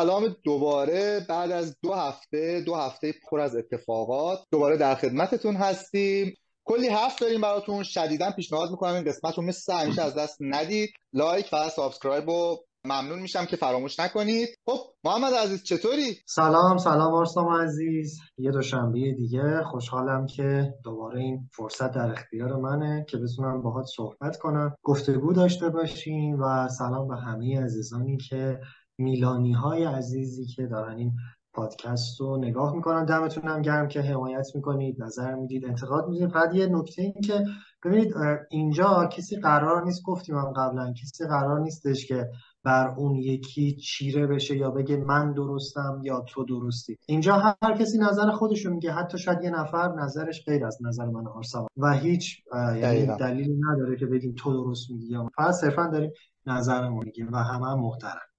سلام دوباره بعد از دو هفته دو هفته پر از اتفاقات دوباره در خدمتتون هستیم. کلی حرف داریم براتون شدیدا پیشنهاد می‌کنم این قسمت رو مثل همیشه از دست ندید. like و subscribe و ممنون میشم که فراموش نکنید. خب محمد عزیز چطوری؟ سلام سلام آرسام عزیز. یه دوشنبه دیگه. خوشحالم که دوباره این فرصت در اختیار منه که بتونم باهات صحبت کنم. گفتگو داشته باشیم و سلام به همه عزیزانی که میلانی های عزیزی که دارن این پادکست رو نگاه می‌کنن. دمتون گرم که حمایت می‌کنید نظر می‌دید انتقاد می‌دید فقط یه نکته این که ببینید اینجا کسی قرار نیست گفتیم هم قبلا کسی قرار نیستش که بر اون یکی چیره بشه یا بگه من درستم یا تو درستی. اینجا هر کسی نظر خودشو میگه. حتی شاید یه نفر نظرش غیر از نظر من آرسا و هیچ یعنی دلیلی نداره که بگیم تو درست میگی یا فقط صرفا داریم نظرمون میگیم و همه هم محترم.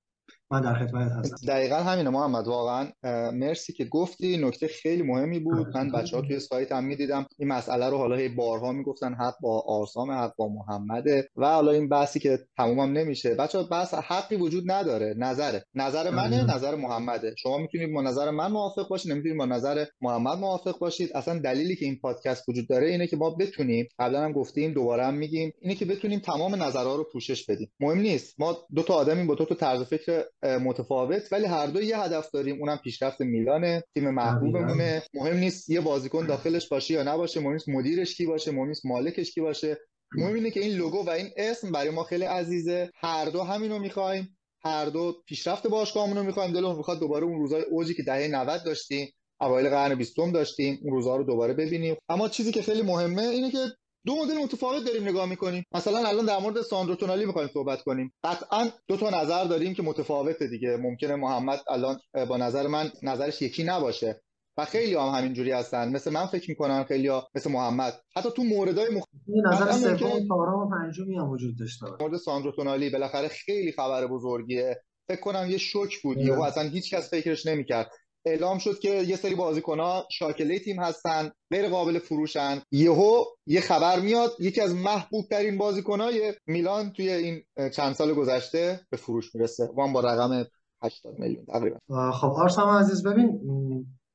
من در خدمت هستم. دقیقا همینه محمد واقعا مرسی که گفتی. نکته خیلی مهمی بود. من بچه ها توی سایت هم می‌دیدم. این مسئله رو حالا هی بارها می‌گفتن حق با آرسام حق با محمده. و حالا این بحثی که تمومم نمیشه. بچه ها بحث حقی وجود نداره. نظره. نظر منه نظر محمده. شما می‌تونید با نظر من موافق باشید نمی‌تونید با نظر محمد موافق باشید. اصلا دلیلی که این پادکست وجود داره اینه که ما بتونیم قبلا هم گفتیم دوباره هم میگیم اینه که بتونیم تمام نظرها رو پوشش بدیم. مهم نیست. ما دو تا آدمیم با دو تا طرز فکر متفاوت. ولی هر دو یه هدف داریم. اونم پیشرفت میلانه. تیم محبوبمونه. مهم نیست یه بازیکن داخلش باشه یا نباشه. مهم نیست مدیرش کی باشه. مهم نیست مالکش کی باشه. مهم اینه که این لوگو و این اسم برای ما خیلی عزیزه. هر دو همینو می‌خوایم. هر دو پیشرفت باشگاهمون رو می‌خوایم. دلمون می‌خواد دوباره اون روزای اوجی که دهه 90 داشتیم اوایل قرن بیستم داشتیم اون روزها رو دوباره ببینیم. اما چیزی که خیلی مهمه اینه که دو مدل متفاوت داریم نگاه می‌کنیم. مثلا الان در مورد ساندرو تونالی می‌خوایم صحبت کنیم. قطعا دو تا نظر داریم که متفاوته دیگه. ممکنه محمد الان با نظر من نظرش یکی نباشه. و خیلی هم همینجوری هستن. مثل من فکر می‌کنن خیلی ها مثل محمد. حتی تو موردهای مختلف نظر سوم چهارم و پنجمی هم وجود داشته مورد ساندرو تونالی بالاخره خیلی خبر بزرگیه. فکر کنم یه شوک بود. یهو اصلا هیچ کس فکرش نمی‌کرد. اعلام شد که یه سری ها شاکله تیم هستن غیر قابل فروشن. یهو یه خبر میاد یکی از محبوب ترین های میلان توی این چند سال گذشته به فروش می‌رسه. وام با رقم 80 میلیون تقریبا. خب آرسام عزیز ببین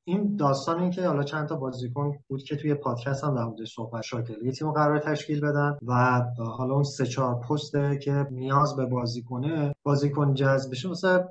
این داستان این که حالا چند تا بازیکن بود که توی پادکست هم در مورد صحبت شاکل یه تیم قرار تشکیل بدن و حالا اون سه چهار پسته که نیاز به بازیکنه بازیکن جذب بشه مثل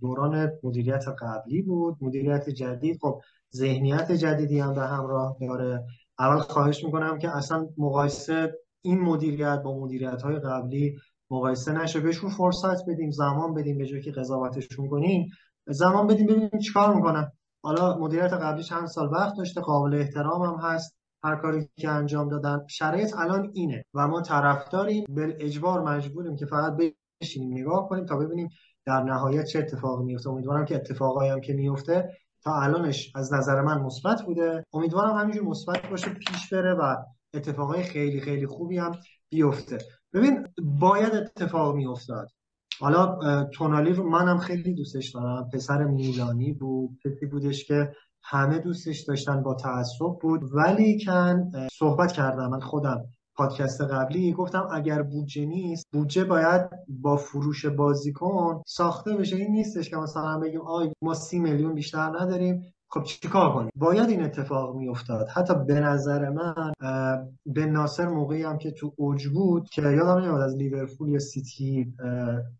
دوران مدیریت قبلی بود مدیریت جدید. خب ذهنیت جدیدی هم به همراه داره. اول خواهش می‌کنم که اصلا مقایسه این مدیریت با مدیریت های قبلی مقایسه نشه. بهشون فرصت بدیم زمان بدیم به جایی که قضاوتشون کنیم زمان بدیم ببینیم چیکار می‌کنن. حالا مدیریت قبلی چند سال وقت داشته قابل احترام هم هست. هر کاری که انجام دادن. شرایط الان اینه و ما طرفداریم. به اجبار مجبوریم که فقط بشینیم نگاه کنیم تا ببینیم در نهایت چه اتفاقی میفته. امیدوارم که اتفاقایی هم که میفته تا الانش از نظر من مثبت بوده. امیدوارم همینجور مثبت باشه پیش بره و اتفاقای خیلی خیلی خوبی هم بیفته. ببین باید اتفاق میافتاد. حالا تونالی رو منم خیلی دوستش دارم. پسر میلانی بود کسی بودش که همه دوستش داشتن با تعصب بود. ولی کن صحبت کردم من خودم پادکست قبلی. گفتم اگر بودجه نیست بودجه باید با فروش بازیکن ساخته بشه. این نیستش که مثلا بگیم آی ما سی میلیون بیشتر نداریم. خب چیکار کنیم؟ باید این اتفاق میافتاد. حتی به نظر من به ناصر موقعی هم که تو اوج بود که یادم نمیاد از لیورپول یا سیتی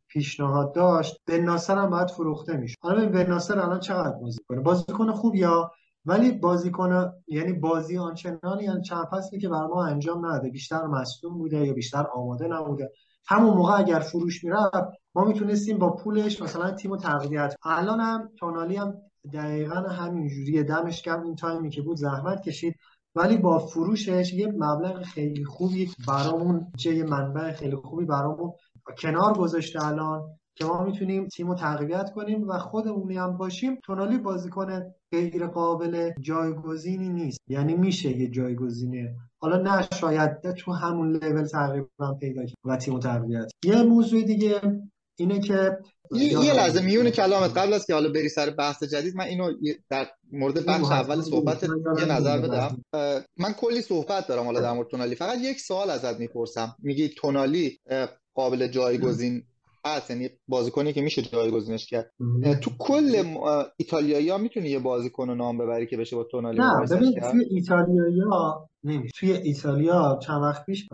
پیشنهاد داشت به ناصر هم باید فروخته میشه حالا به ناصر الان چقدر بازی کنه؟ بازیکن خوب یا ولی بازیکن یعنی بازی آنچنانی یعنی چند فصلی که بر ما انجام نده. بیشتر مصدوم بوده یا بیشتر آماده نبوده. همون موقع اگر فروش می‌رفت ما می‌تونستیم با پولش مثلا تیم تقویت الان هم تونالی هم دقیقا همینجوری دمش کم این تایمی که بود زحمت کشید. ولی با فروشش یه مبلغ خیلی خوبی برامون چه یه منبع خیلی خوبی برامون کنار گذاشته الان که ما می‌تونیم تیم رو تقویت کنیم و خودمونی هم باشیم. تونالی بازیکن غیر قابل جایگزینی نیست. یعنی میشه یه جایگزینه حالا نه شاید تو همون لول تقریبا پیدا و تیم تقویت یه موضوع دیگه اینه که یه لحظه میون کلامت قبل از که حالا بری سر بحث جدید من اینو در مورد بخش اول صحبت یه نظر بدم. من کلی صحبت دارم حالا در مورد تونالی. فقط یک سوال ازت می‌پرسم. میگی تونالی قابل جایگزین هست یعنی بازیکنی که میشه جایگزینش کرد. تو کل ایتالیایی ها می‌تونی یه بازیکن رو نام ببری که بشه با تونالی نه ببین توی ایتالیایی ها نمی توی ایتالیا چند وقت پیش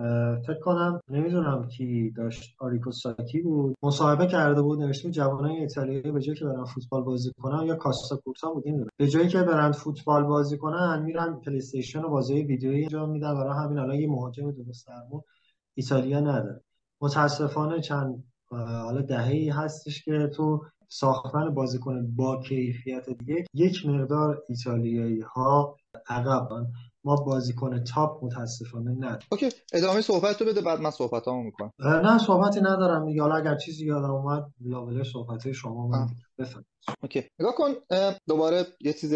فکر کنم نمی‌دونم کی داشت آریگو ساکی بود. مصاحبه کرده بود نوشته جوانای ایتالیایی به جای که برن فوتبال بازی کنن یا کاستا کورتا بود این به جایی که برن فوتبال بازی کنن میرن پلی استیشن و بازی ویدیویی انجام میدن. برای همین الان یه مهاجم سرمو ایتالیا نداره. متاسفانه چند حالا دهه‌ای هستش که تو ساختن بازیکن با کیفیت دیگه یک مقدار ایتالیایی ها عقبن ما بازیکن top متاسفانه نه. OK ادامه صحبت رو بده بعد من صحبت هامو می‌کنم نه صحبتی ندارم دیگه. حالا اگر چیزی یادم اومد لابلای صحبت شما من بفهم OK. نگاه کن دوباره یه چیز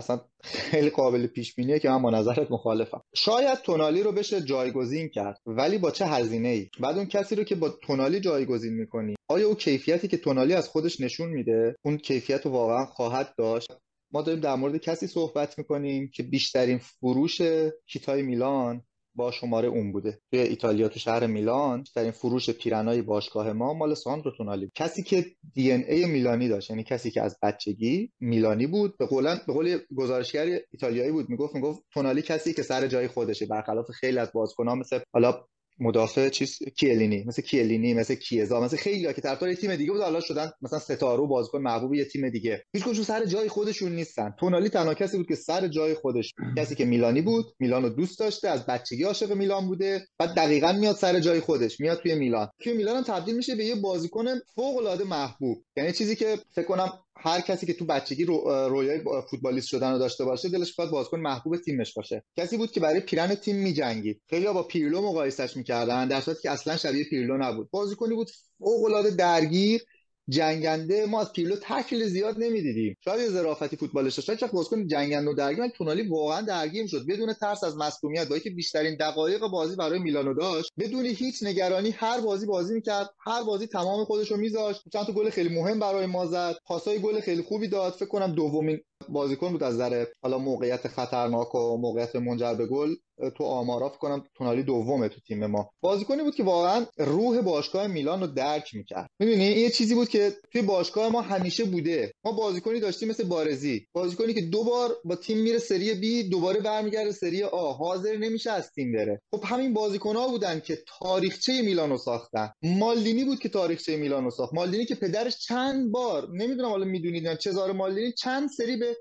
اصلا خیلی قابل پیش بینیه که من با نظرت مخالفم. شاید تونالی رو بشه جایگزین کرد ولی با چه هزینه ای بعد اون کسی رو که با تونالی جایگزین می‌کنی آیا اون کیفیتی که تونالی از خودش نشون میده اون کیفیت رو واقعا خواهد داشت؟ ما داریم در مورد کسی صحبت می‌کنیم که بیشترین فروش کیتای میلان با شماره اون بوده. توی ایتالیا تو شهر میلان بیشترین فروش پیرنای باشگاه ما مال ساندرو تونالی کسی که دی ان ای میلانی داشت یعنی کسی که از بچگی میلانی بود به قول به قول گزارشگر ایتالیایی بود می‌گفت می‌گفت تونالی کسی که سر جای خودشه برخلاف خیلی از بازیکنان مثل حالا مدافع چیز کیلینی مثل کیلینی مثل کیزا مثل خیلی که طرفدار تیم دیگه بود حالا شدن مثلا ستاره بازیکن محبوب یه تیم دیگه. هیچ کدوم سر جای خودشون نیستن. تونالی تنها کسی بود که سر جای خودش کسی که میلانی بود میلان رو دوست داشته از بچگی عاشق میلان بوده بعد دقیقا میاد سر جای خودش میاد توی میلان. توی میلان هم تبدیل میشه به یه بازیکن فوق العاده محبوب. یعنی چیزی که فکر کنم هر کسی که تو بچگی رو رویای فوتبالیست شدن رو داشته باشه دلش بخواد بازیکن محبوب تیمش باشه. کسی بود که برای پیرن تیم میجنگید. خیلی با پیرلو مقایسش می‌کردن در صورتی که اصلا شبیه پیرلو نبود. بازیکنی بود فوق العاده درگیر جنگنده ما از پیرلو تکل زیاد نمی‌دیدیم. شاید یه ظرافتی فوتبالش داشت چقدر بازیکن جنگنده و درگیر تونالی واقعا درگیر شد بدون ترس از مصونیت با که بیشترین دقایق بازی برای میلانو داشت بدون هیچ نگرانی هر بازی بازی می‌کرد هر بازی تمام خودش رو میذاشت. چند تا گل خیلی مهم برای ما زد. پاسای گل خیلی خوبی داد. فکر کنم دومین بازیکن بود از نظر حالا موقعیت خطرناک و موقعیت منجر به گل. تو آمارا فکر کنم تونالی دومه تو تیم ما. بازیکنی بود که واقعا روح باشگاه میلان رو درک می‌کرد. می‌دونی؟ یه چیزی بود که توی باشگاه ما همیشه بوده. ما بازیکنی داشتیم مثل بارزی. بازیکنی که دو بار با تیم میره سری بی دوباره برمیگرده سری آ. حاضر نمیشه از تیم بره. خب همین ها بودن که تاریخچه میلان رو ساختن. مالدینی بود که تاریخچه میلان رو ساخت. مالدینی که پدرش چند بار نمی‌دونم حالا می‌دونید چزار مالدینی چند سری به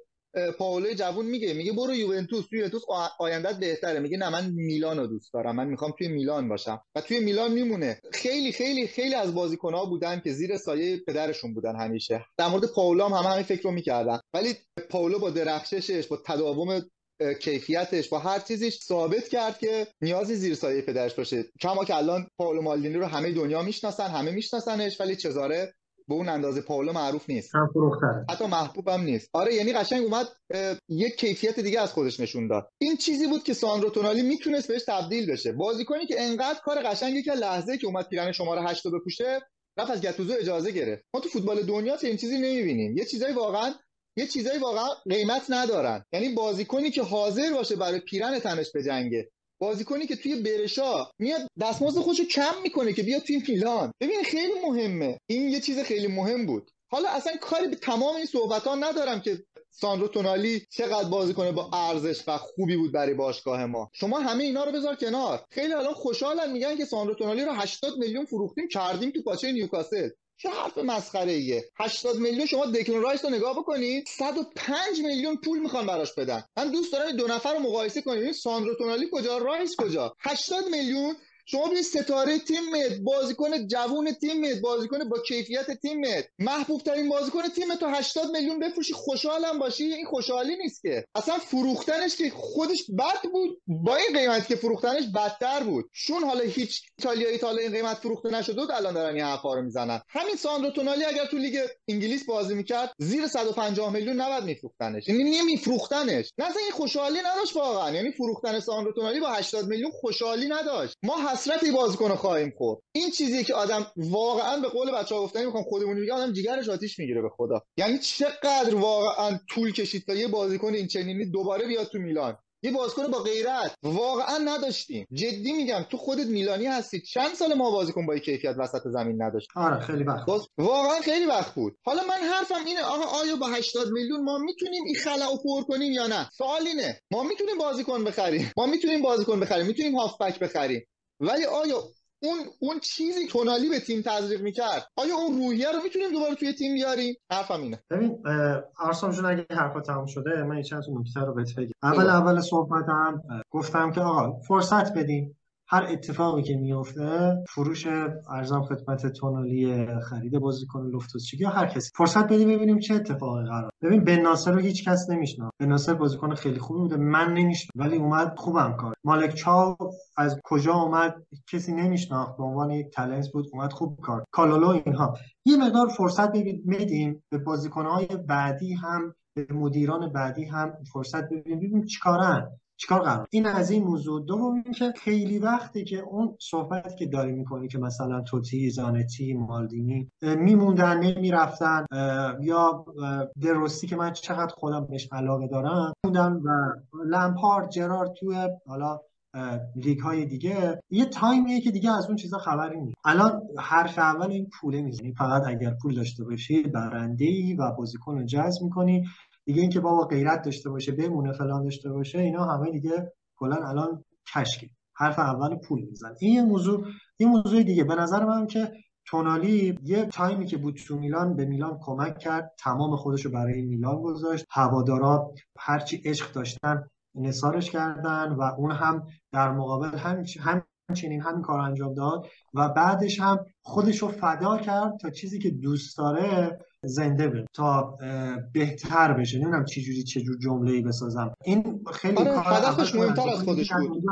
پاولو جوون میگه میگه برو یوونتوس توی یوونتوس آیندت بهتره. میگه نه من میلان رو دوست دارم. من می‌خوام توی میلان باشم. و توی میلان میمونه. خیلی خیلی خیلی از ها بودن که زیر سایه پدرشون بودن همیشه. در مورد پاولو هم همه همین فکر رو می‌کردن. ولی پاولو با درخششش با تداوم کیفیتش با هر چیزیش ثابت کرد که نیازی زیر سایه پدرش باشه. کما که الان پاولو مالدینی رو همه دنیا می‌شناسن همه میشناسنش ولی چزاره به اون اندازه پاولو معروف نیست. هم حتی محبوبم نیست. آره یعنی قشنگ اومد یک کیفیت دیگه از خودش نشون داد. این چیزی بود که ساندرو تونالی می‌تونست بهش تبدیل بشه. بازیکنی که انقدر کار قشنگی که لحظه که اومد پیرن شماره 8 رو بپوشه رفت از گتوزو اجازه گرفت. ما تو فوتبال دنیا این چیزی نمی‌بینیم. یه چیزایی واقعا یه چیزایی واقعا قیمت ندارن. یعنی بازیکنی که حاضر باشه برای پیرن تنش به جنگه بازیکنی که توی برشا میاد دستمزد خودشو کم می‌کنه که بیاد توی میلان ببین خیلی مهمه. این یه چیز خیلی مهم بود. حالا اصلا کاری به تمام این صحبت ها ندارم که ساندرو تونالی چقدر بازیکنه با ارزش و خوبی بود برای باشگاه ما. شما همه اینا رو بذار کنار. خیلی الان خوشحالن میگن که ساندرو تونالی رو 80 میلیون فروختیم کردیم تو پاچه نیوکاسل. چه حرف مسخره ایه 80 میلیون شما دکلن رایس رو نگاه بکنید 105 میلیون پول می‌خوان براش بدن. من دوست دارم دو نفر رو مقایسه کنید ساندرو تونالی کجا؟ رایس کجا؟ 80 میلیون شما به ستاره تیمت بازیکن جوون تیمت بازیکن با کیفیت تیمت محبوب ترین بازیکن تیمت تو 80 میلیون بفروشی خوشحالم باشی. این خوشحالی نیست که. اصلا فروختنش که خودش بد بود با این قیمتی که فروختنش بدتر بود. چون حالا هیچ ایتالیایی تا این قیمت فروخته نشده بود الان دارن این حرفا رو می‌زنن. همین ساندرو تونالی اگر تو لیگ انگلیس بازی می‌کرد زیر 150 میلیون نباید میفروختنش. یعنی نمیفروختنش. نه این خوشحالی نداشت واقعا. یعنی فروختن ساندرو تونالی با 80 میلیون خوشحالی نداشت. ما حسرت بازیکن خواهیم خورد. این چیزی که آدم واقعا به قول بچه‌ها گفتن می‌خوام خودمون میگه آدم جیگرش آتیش می‌گیره به خدا. یعنی چقدر واقعا طول کشید تا یه بازیکن این چنینی دوباره بیاد تو میلان. یه بازیکن با غیرت. واقعا نداشتیم. جدی میگم تو خودت میلانی هستی. چند سال ما بازیکن با کیفیت وسط زمین نداشت آره خیلی وقت. باز... واقعا خیلی وقت بود. حالا من حرفم اینه آقا آیا با 80 میلیون ما می‌تونیم این خلا پر کنیم یا نه؟ سوال اینه. ما می‌تونیم بازیکن بخریم. ما می‌تونیم بازیکن بخریم. می‌تونیم هافبک بخریم. ولی آیا اون اون چیزی تونالی به تیم تزریق می‌کرد؟ آیا اون روحیه رو می‌تونیم دوباره توی تیم بیاریم؟ حرفم اینه. ببین ارسام جون اگه حرفا تموم شده من چند تا نکته رو بهت بگم. اول اول صحبتم گفتم که آقا فرصت بدیم هر اتفاقی که میفته فروش ارزام خدمت تونالی خرید بازیکن لوفتوس یا هر کسی. فرصت بدیم ببینیم چه اتفاقی قرار ببین بن ناصر رو هیچ کس نمی‌شناسه. بن بازیکن خیلی خوبی بوده. من نمی‌شناسم ولی اومد خوبم کار. مالک چاو از کجا اومد؟ کسی نمیشناخت. به عنوان یک تلنت بود اومد خوب کار. کالولو اینها. یه مقدار فرصت بدیم به بازیکنهای بعدی هم به مدیران بعدی هم فرصت ببینیم ببینیم چیکارن. چیکار قرار؟ این از این موضوع. دوم که خیلی وقتی که اون صحبت که داری می‌کنی که مثلا توتی زانتی مالدینی میموندن نمی‌رفتن یا درستی که من چقدر خودم بهش علاقه دارم موندن و لمپارد جرار توی حالا لیگ های دیگه. یه تایمیه که دیگه از اون چیزا خبری نیست. الان حرف اول این پوله می‌زنی. فقط اگر پول داشته باشی برنده ای و بازیکن رو جذب می‌کنی. دیگه اینکه بابا غیرت داشته باشه بمونه فلان داشته باشه اینا همه دیگه کلا الان کشکی حرف اول پول میزن این یه موضوع این موضوع دیگه. به نظر من که تونالی یه تایمی که بود تو میلان به میلان کمک کرد. تمام خودش رو برای میلان گذاشت. هوادارا هرچی عشق داشتن نثارش کردن و اون هم در مقابل هم همچنین همین کار انجام داد و بعدش هم خودش رو فدا کرد تا چیزی که دوست داره زنده بشه تا بهتر بشه. نمی‌دونم چه جوری چه جور جمله ای بسازم. این خیلی آره کار هدفش مهمتر از خودش بود.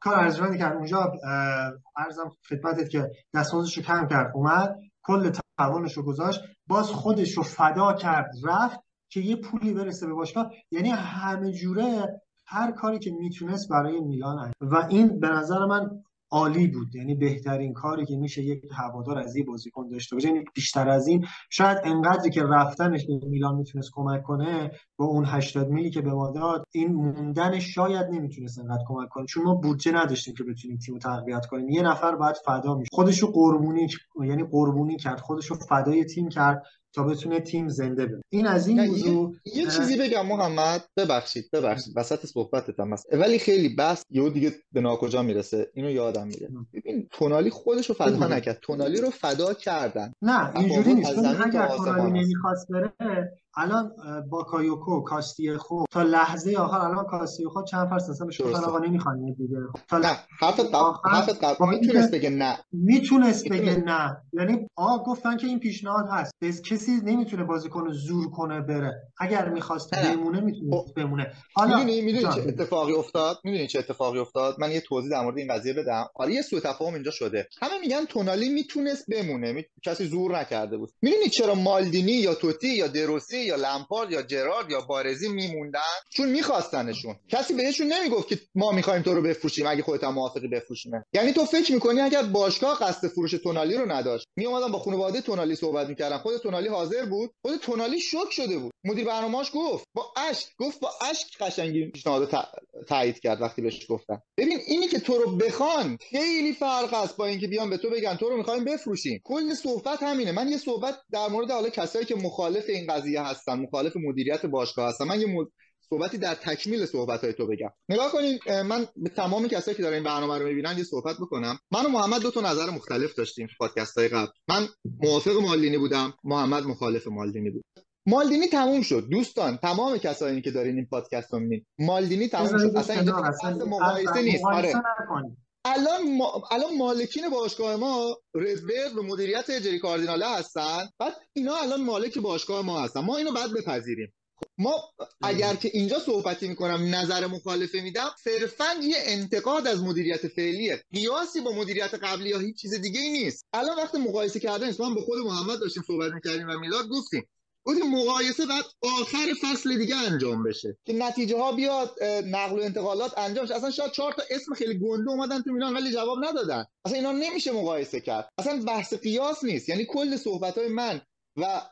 کار ارزشمندی کرد اونجا ارزم خدمتت که دستمزدش رو کم کرد. اومد کل توانش رو گذاشت. باز خودش رو فدا کرد رفت که یه پولی برسه به باشگاه. یعنی همه جوره هر کاری که می‌تونست برای میلان و این به نظر من عالی بود. یعنی بهترین کاری که میشه یک هوادار از این بازیکن داشته باشه. یعنی بیشتر از این شاید انقدری که رفتنش به میلان می‌تونست کمک کنه با اون 80 میلی که به ما داد این موندن شاید نمی‌تونست انقدر کمک کنه. چون ما بودجه نداشتیم که بتونیم تیم تقویت کنیم. یه نفر باید فدا میشه خودشو قربونی یعنی قربونی کرد. خودشو فدای تیم کرد. تا بتونه تیم زنده بمونه. این از این موضوع یه, چیزی بگم محمد. ببخشید ببخشید. وسط صحبتتم هست. ولی خیلی بس یه دیگه به ناکجا می‌رسه. اینو یادم میره. ببین تونالی خودش رو فدا نکرد. تونالی رو فدا کردن. نه اینجوری نیست. اگر تونالی نمی‌خواست بره الان با کایوکو کاستیخو تا لحظه آخر الان کاستیخو چند فرس اصلا گفتن آقا نمی‌خوان دیگه؟ تا نه حرفت حرفت می‌تونست بگه نه. می‌تونست بگه نه. یعنی آ گفتن که این پیشنهاد هست. بس کسی نمی‌تونه بازیکن زور کنه بره. اگر می‌خواست بمونه می‌تونه خب. بمونه. حالا می‌دونی می‌دونی چه اتفاقی افتاد؟ می‌دونی چه اتفاقی افتاد؟ من یه توضیح در مورد این قضیه بدم. آره یه سوء تفاهم اینجا شده. همه میگن تونالی می‌تونست بمونه. می... کسی زور نکرده بود. می‌دونی چرا مالدینی یا توتی یا دروسی یا لمپارد یا جرارد یا بارزی میموندن چون میخواستنشون. کسی بهشون نمی‌گفت که ما می‌خوایم تو رو بفروشیم اگه خودت هم موافقی بفروشیم یعنی تو فکر می‌کنی اگر باشگاه قصد فروش تونالی رو نداشت. میومدن با خانواده تونالی صحبت می‌کردن خود تونالی حاضر بود. خود تونالی شوک شده بود. مدیر برنامه‌اش گفت با اشک گفت با اشک قشنگی پیشنهاد تایید کرد وقتی بهش گفتن. ببین اینی که تو رو بخوان خیلی فرق است با اینکه بیان به تو بگن تو رو می‌خوایم بفروشیم. کل صحبت همینه. من یه صحبت در مورد حالا کسایی که مخالف این قضیه هستن مخالف مدیریت باشگاه هستن من یه صحبتی در تکمیل صحبت های تو بگم. نگاه کنین من به تمام کسایی که دارن این برنامه رو می‌بینن یه صحبت بکنم. من و محمد دو تا نظر مختلف داشتیم پادکست های قبل. من موافق مالدینی بودم محمد مخالف مالدینی بود. مالدینی تموم شد. دوستان تمام کسایی که دارین این پادکست رو می‌بینین. مالدینی تموم شد. اصلا اینجا مقایسه نیست. آره. الان ما... الان مالکین باشگاه ما رزبرگ و مدیریت جری کاردیناله هستن. بعد اینا الان مالک باشگاه ما هستن. ما اینو بعد بپذیریم. ما اگر که اینجا صحبتی می‌کنم نظر مخالفه میدم صرفا یه انتقاد از مدیریت فعلیه. قیاسی با مدیریت قبلی یا هیچ چیز دیگه ای نیست. الان وقت مقایسه کردن نیست من با خود محمد داشتیم صحبت می‌کردیم و میلاد گفتیم. گفتیم مقایسه بعد آخر فصل دیگه انجام بشه. که نتیجه ها بیاد نقل و انتقالات انجام شه. اصلا شاید چهار تا اسم خیلی گنده اومدن تو میلان ولی جواب ندادن. اصلا اینا نمیشه مقایسه کرد. اصلا بحث قیاس نیست. یعنی کل صحبت های من و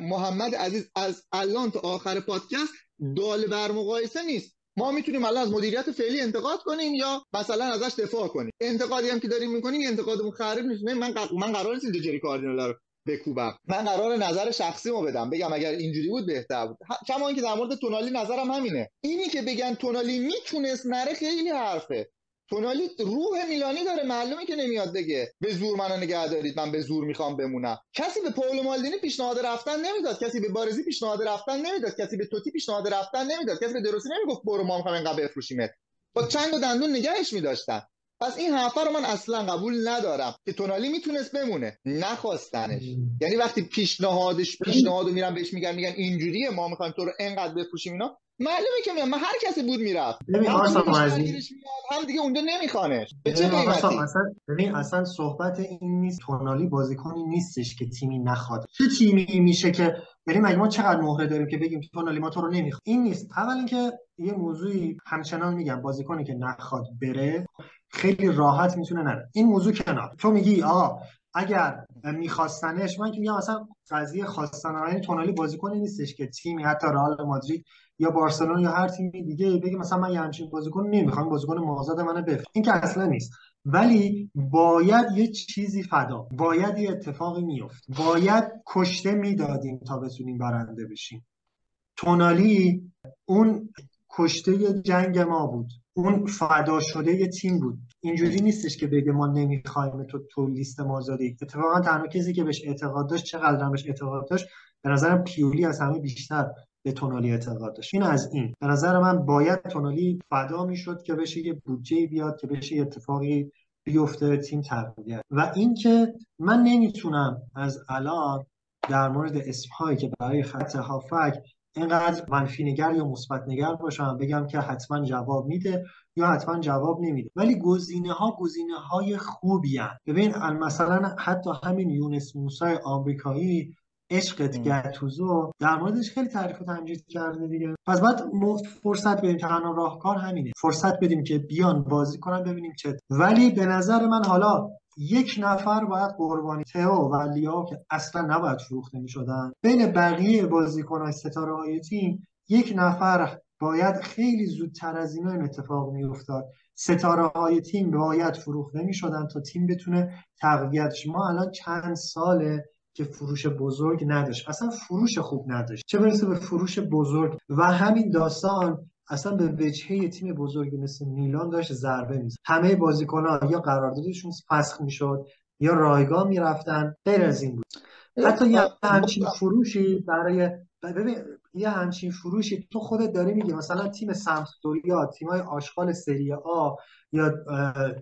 محمد عزیز از الان تا آخر پادکست دال بر مقایسه نیست. ما می‌تونیم الان از مدیریت فعلی انتقاد کنیم یا مثلا ازش دفاع کنیم. انتقادی هم که داریم می‌کنیم انتقادمون خرید نیست. من من قرار نیست اینجا جری کاردینال رو بکوبم. من قرار نظر شخصی رو بدم. بگم اگر اینجوری بود بهتر بود. کما که در مورد تونالی نظرم همینه. اینی که بگن تونالی می‌تونست نره خیلی حرفه. تونالی روح میلانی داره معلومه که نمیاد بگه به زور منو نگه دارید من به زور می‌خوام بمونم. کسی به پاولو مالدینی پیشنهاد رفتن نمی‌داد. کسی به بارزی پیشنهاد رفتن نمی‌داد. کسی به توتی پیشنهاد رفتن نمی‌داد. کسی به دروسی نمی‌گفت برو ما می‌خوام اینقدر بفروشیمت. با چند و دندون نگهش میداشتن. پس این حرفا رو من اصلا قبول ندارم. که تونالی می‌تونست بمونه. نخواستنش. یعنی وقتی پیشنهادش پیشنهادو میرن بهش میگن میگن اینجوریه ما می‌خوایم تو رو انقدر بفروشیم اینا. معلومه که من هر کسی بود می‌رفت. هم دیگه اونجا نمیخوانش. به چه قیمتی؟ اصلا ببین اصلا صحبت این نیست. تونالی بازیکنی نیستش که تیمی نخواد. چه تیمی میشه که بریم مگه ما چقدر مهره داریم که بگیم تونالی ما تو رو نمی‌خواد؟ این نیست. اول اینکه یه موضوعی همچنان میگم. بازیکنی که نخواد بره خیلی راحت می‌تونه نره. این موضوع کنار. تو میگی آقا اگر میخواستنش من که میگم اصلا قضیه خواستن یعنی تونالی بازیکنی نیستش که تیمی حتی رئال مادرید یا بارسلون یا هر تیمی دیگه بگه مثلا من یه همچین بازیکن نمی‌خوام بازیکن مازاد منو بفر این که اصلا نیست. ولی باید یه چیزی فدا باید یه اتفاقی میفت باید کشته می‌دادیم تا بتونیم برنده بشیم. تونالی اون کشته جنگ ما بود. اون فدا شده یه تیم بود. اینجوری نیستش که بگه ما نمی‌خوایم تو تو لیست مازادی. اتفاقا تنها کسی که بهش اعتقاد داشت چقدر بهش اعتقاد داشت به نظرم پیولی از همه بیشتر. به تونالی اعتقاد داشت. این از این. به نظر من باید تونالی فدا می‌شد که بشه یه بودجه بیاد که بشه یه اتفاقی بیفته تیم تقویت و اینکه من نمی‌تونم از الان در مورد اسمهایی که برای خط هافک اینقدر منفی نگر یا مثبت نگر باشم بگم که حتما جواب میده یا حتما جواب نمیده. ولی گزینه ها گزینه های خوبی هن. ببین مثلا حتی همین یونس موسای آمریکایی عشقت گتوزو در موردش خیلی تعریف و تمجید کرده دیگه. پس بعد فرصت بدیم تنها راهکار همینه. فرصت بدیم که بیان بازی کنن ببینیم چه. ولی به نظر من حالا یک نفر باید قربانی. تئو و لیاو که اصلا نباید فروخته می شدن بین بقیه بازیکنان ستاره های تیم یک نفر باید خیلی زودتر از اینا این اتفاق می افتاد ستاره های تیم باید فروخته می شدن تا تیم بتونه تقویتش. ما الان چند ساله که فروش بزرگ نداشت. اصلا فروش خوب نداشت. چه برسه به فروش بزرگ؟ و همین داستان اصلا به وجهه تیم بزرگی مثل میلان داشت ضربه می‌زد. همه بازیکن‌ها یا قراردادشون فسخ می‌شد یا رایگان می‌رفتن. غیر از این بود. حتی یه همچین فروشی برای ببین یه همچین فروشی تو خودت داری میگی. مثلا تیم سمپدوریا تیمای آشغال سری آ یا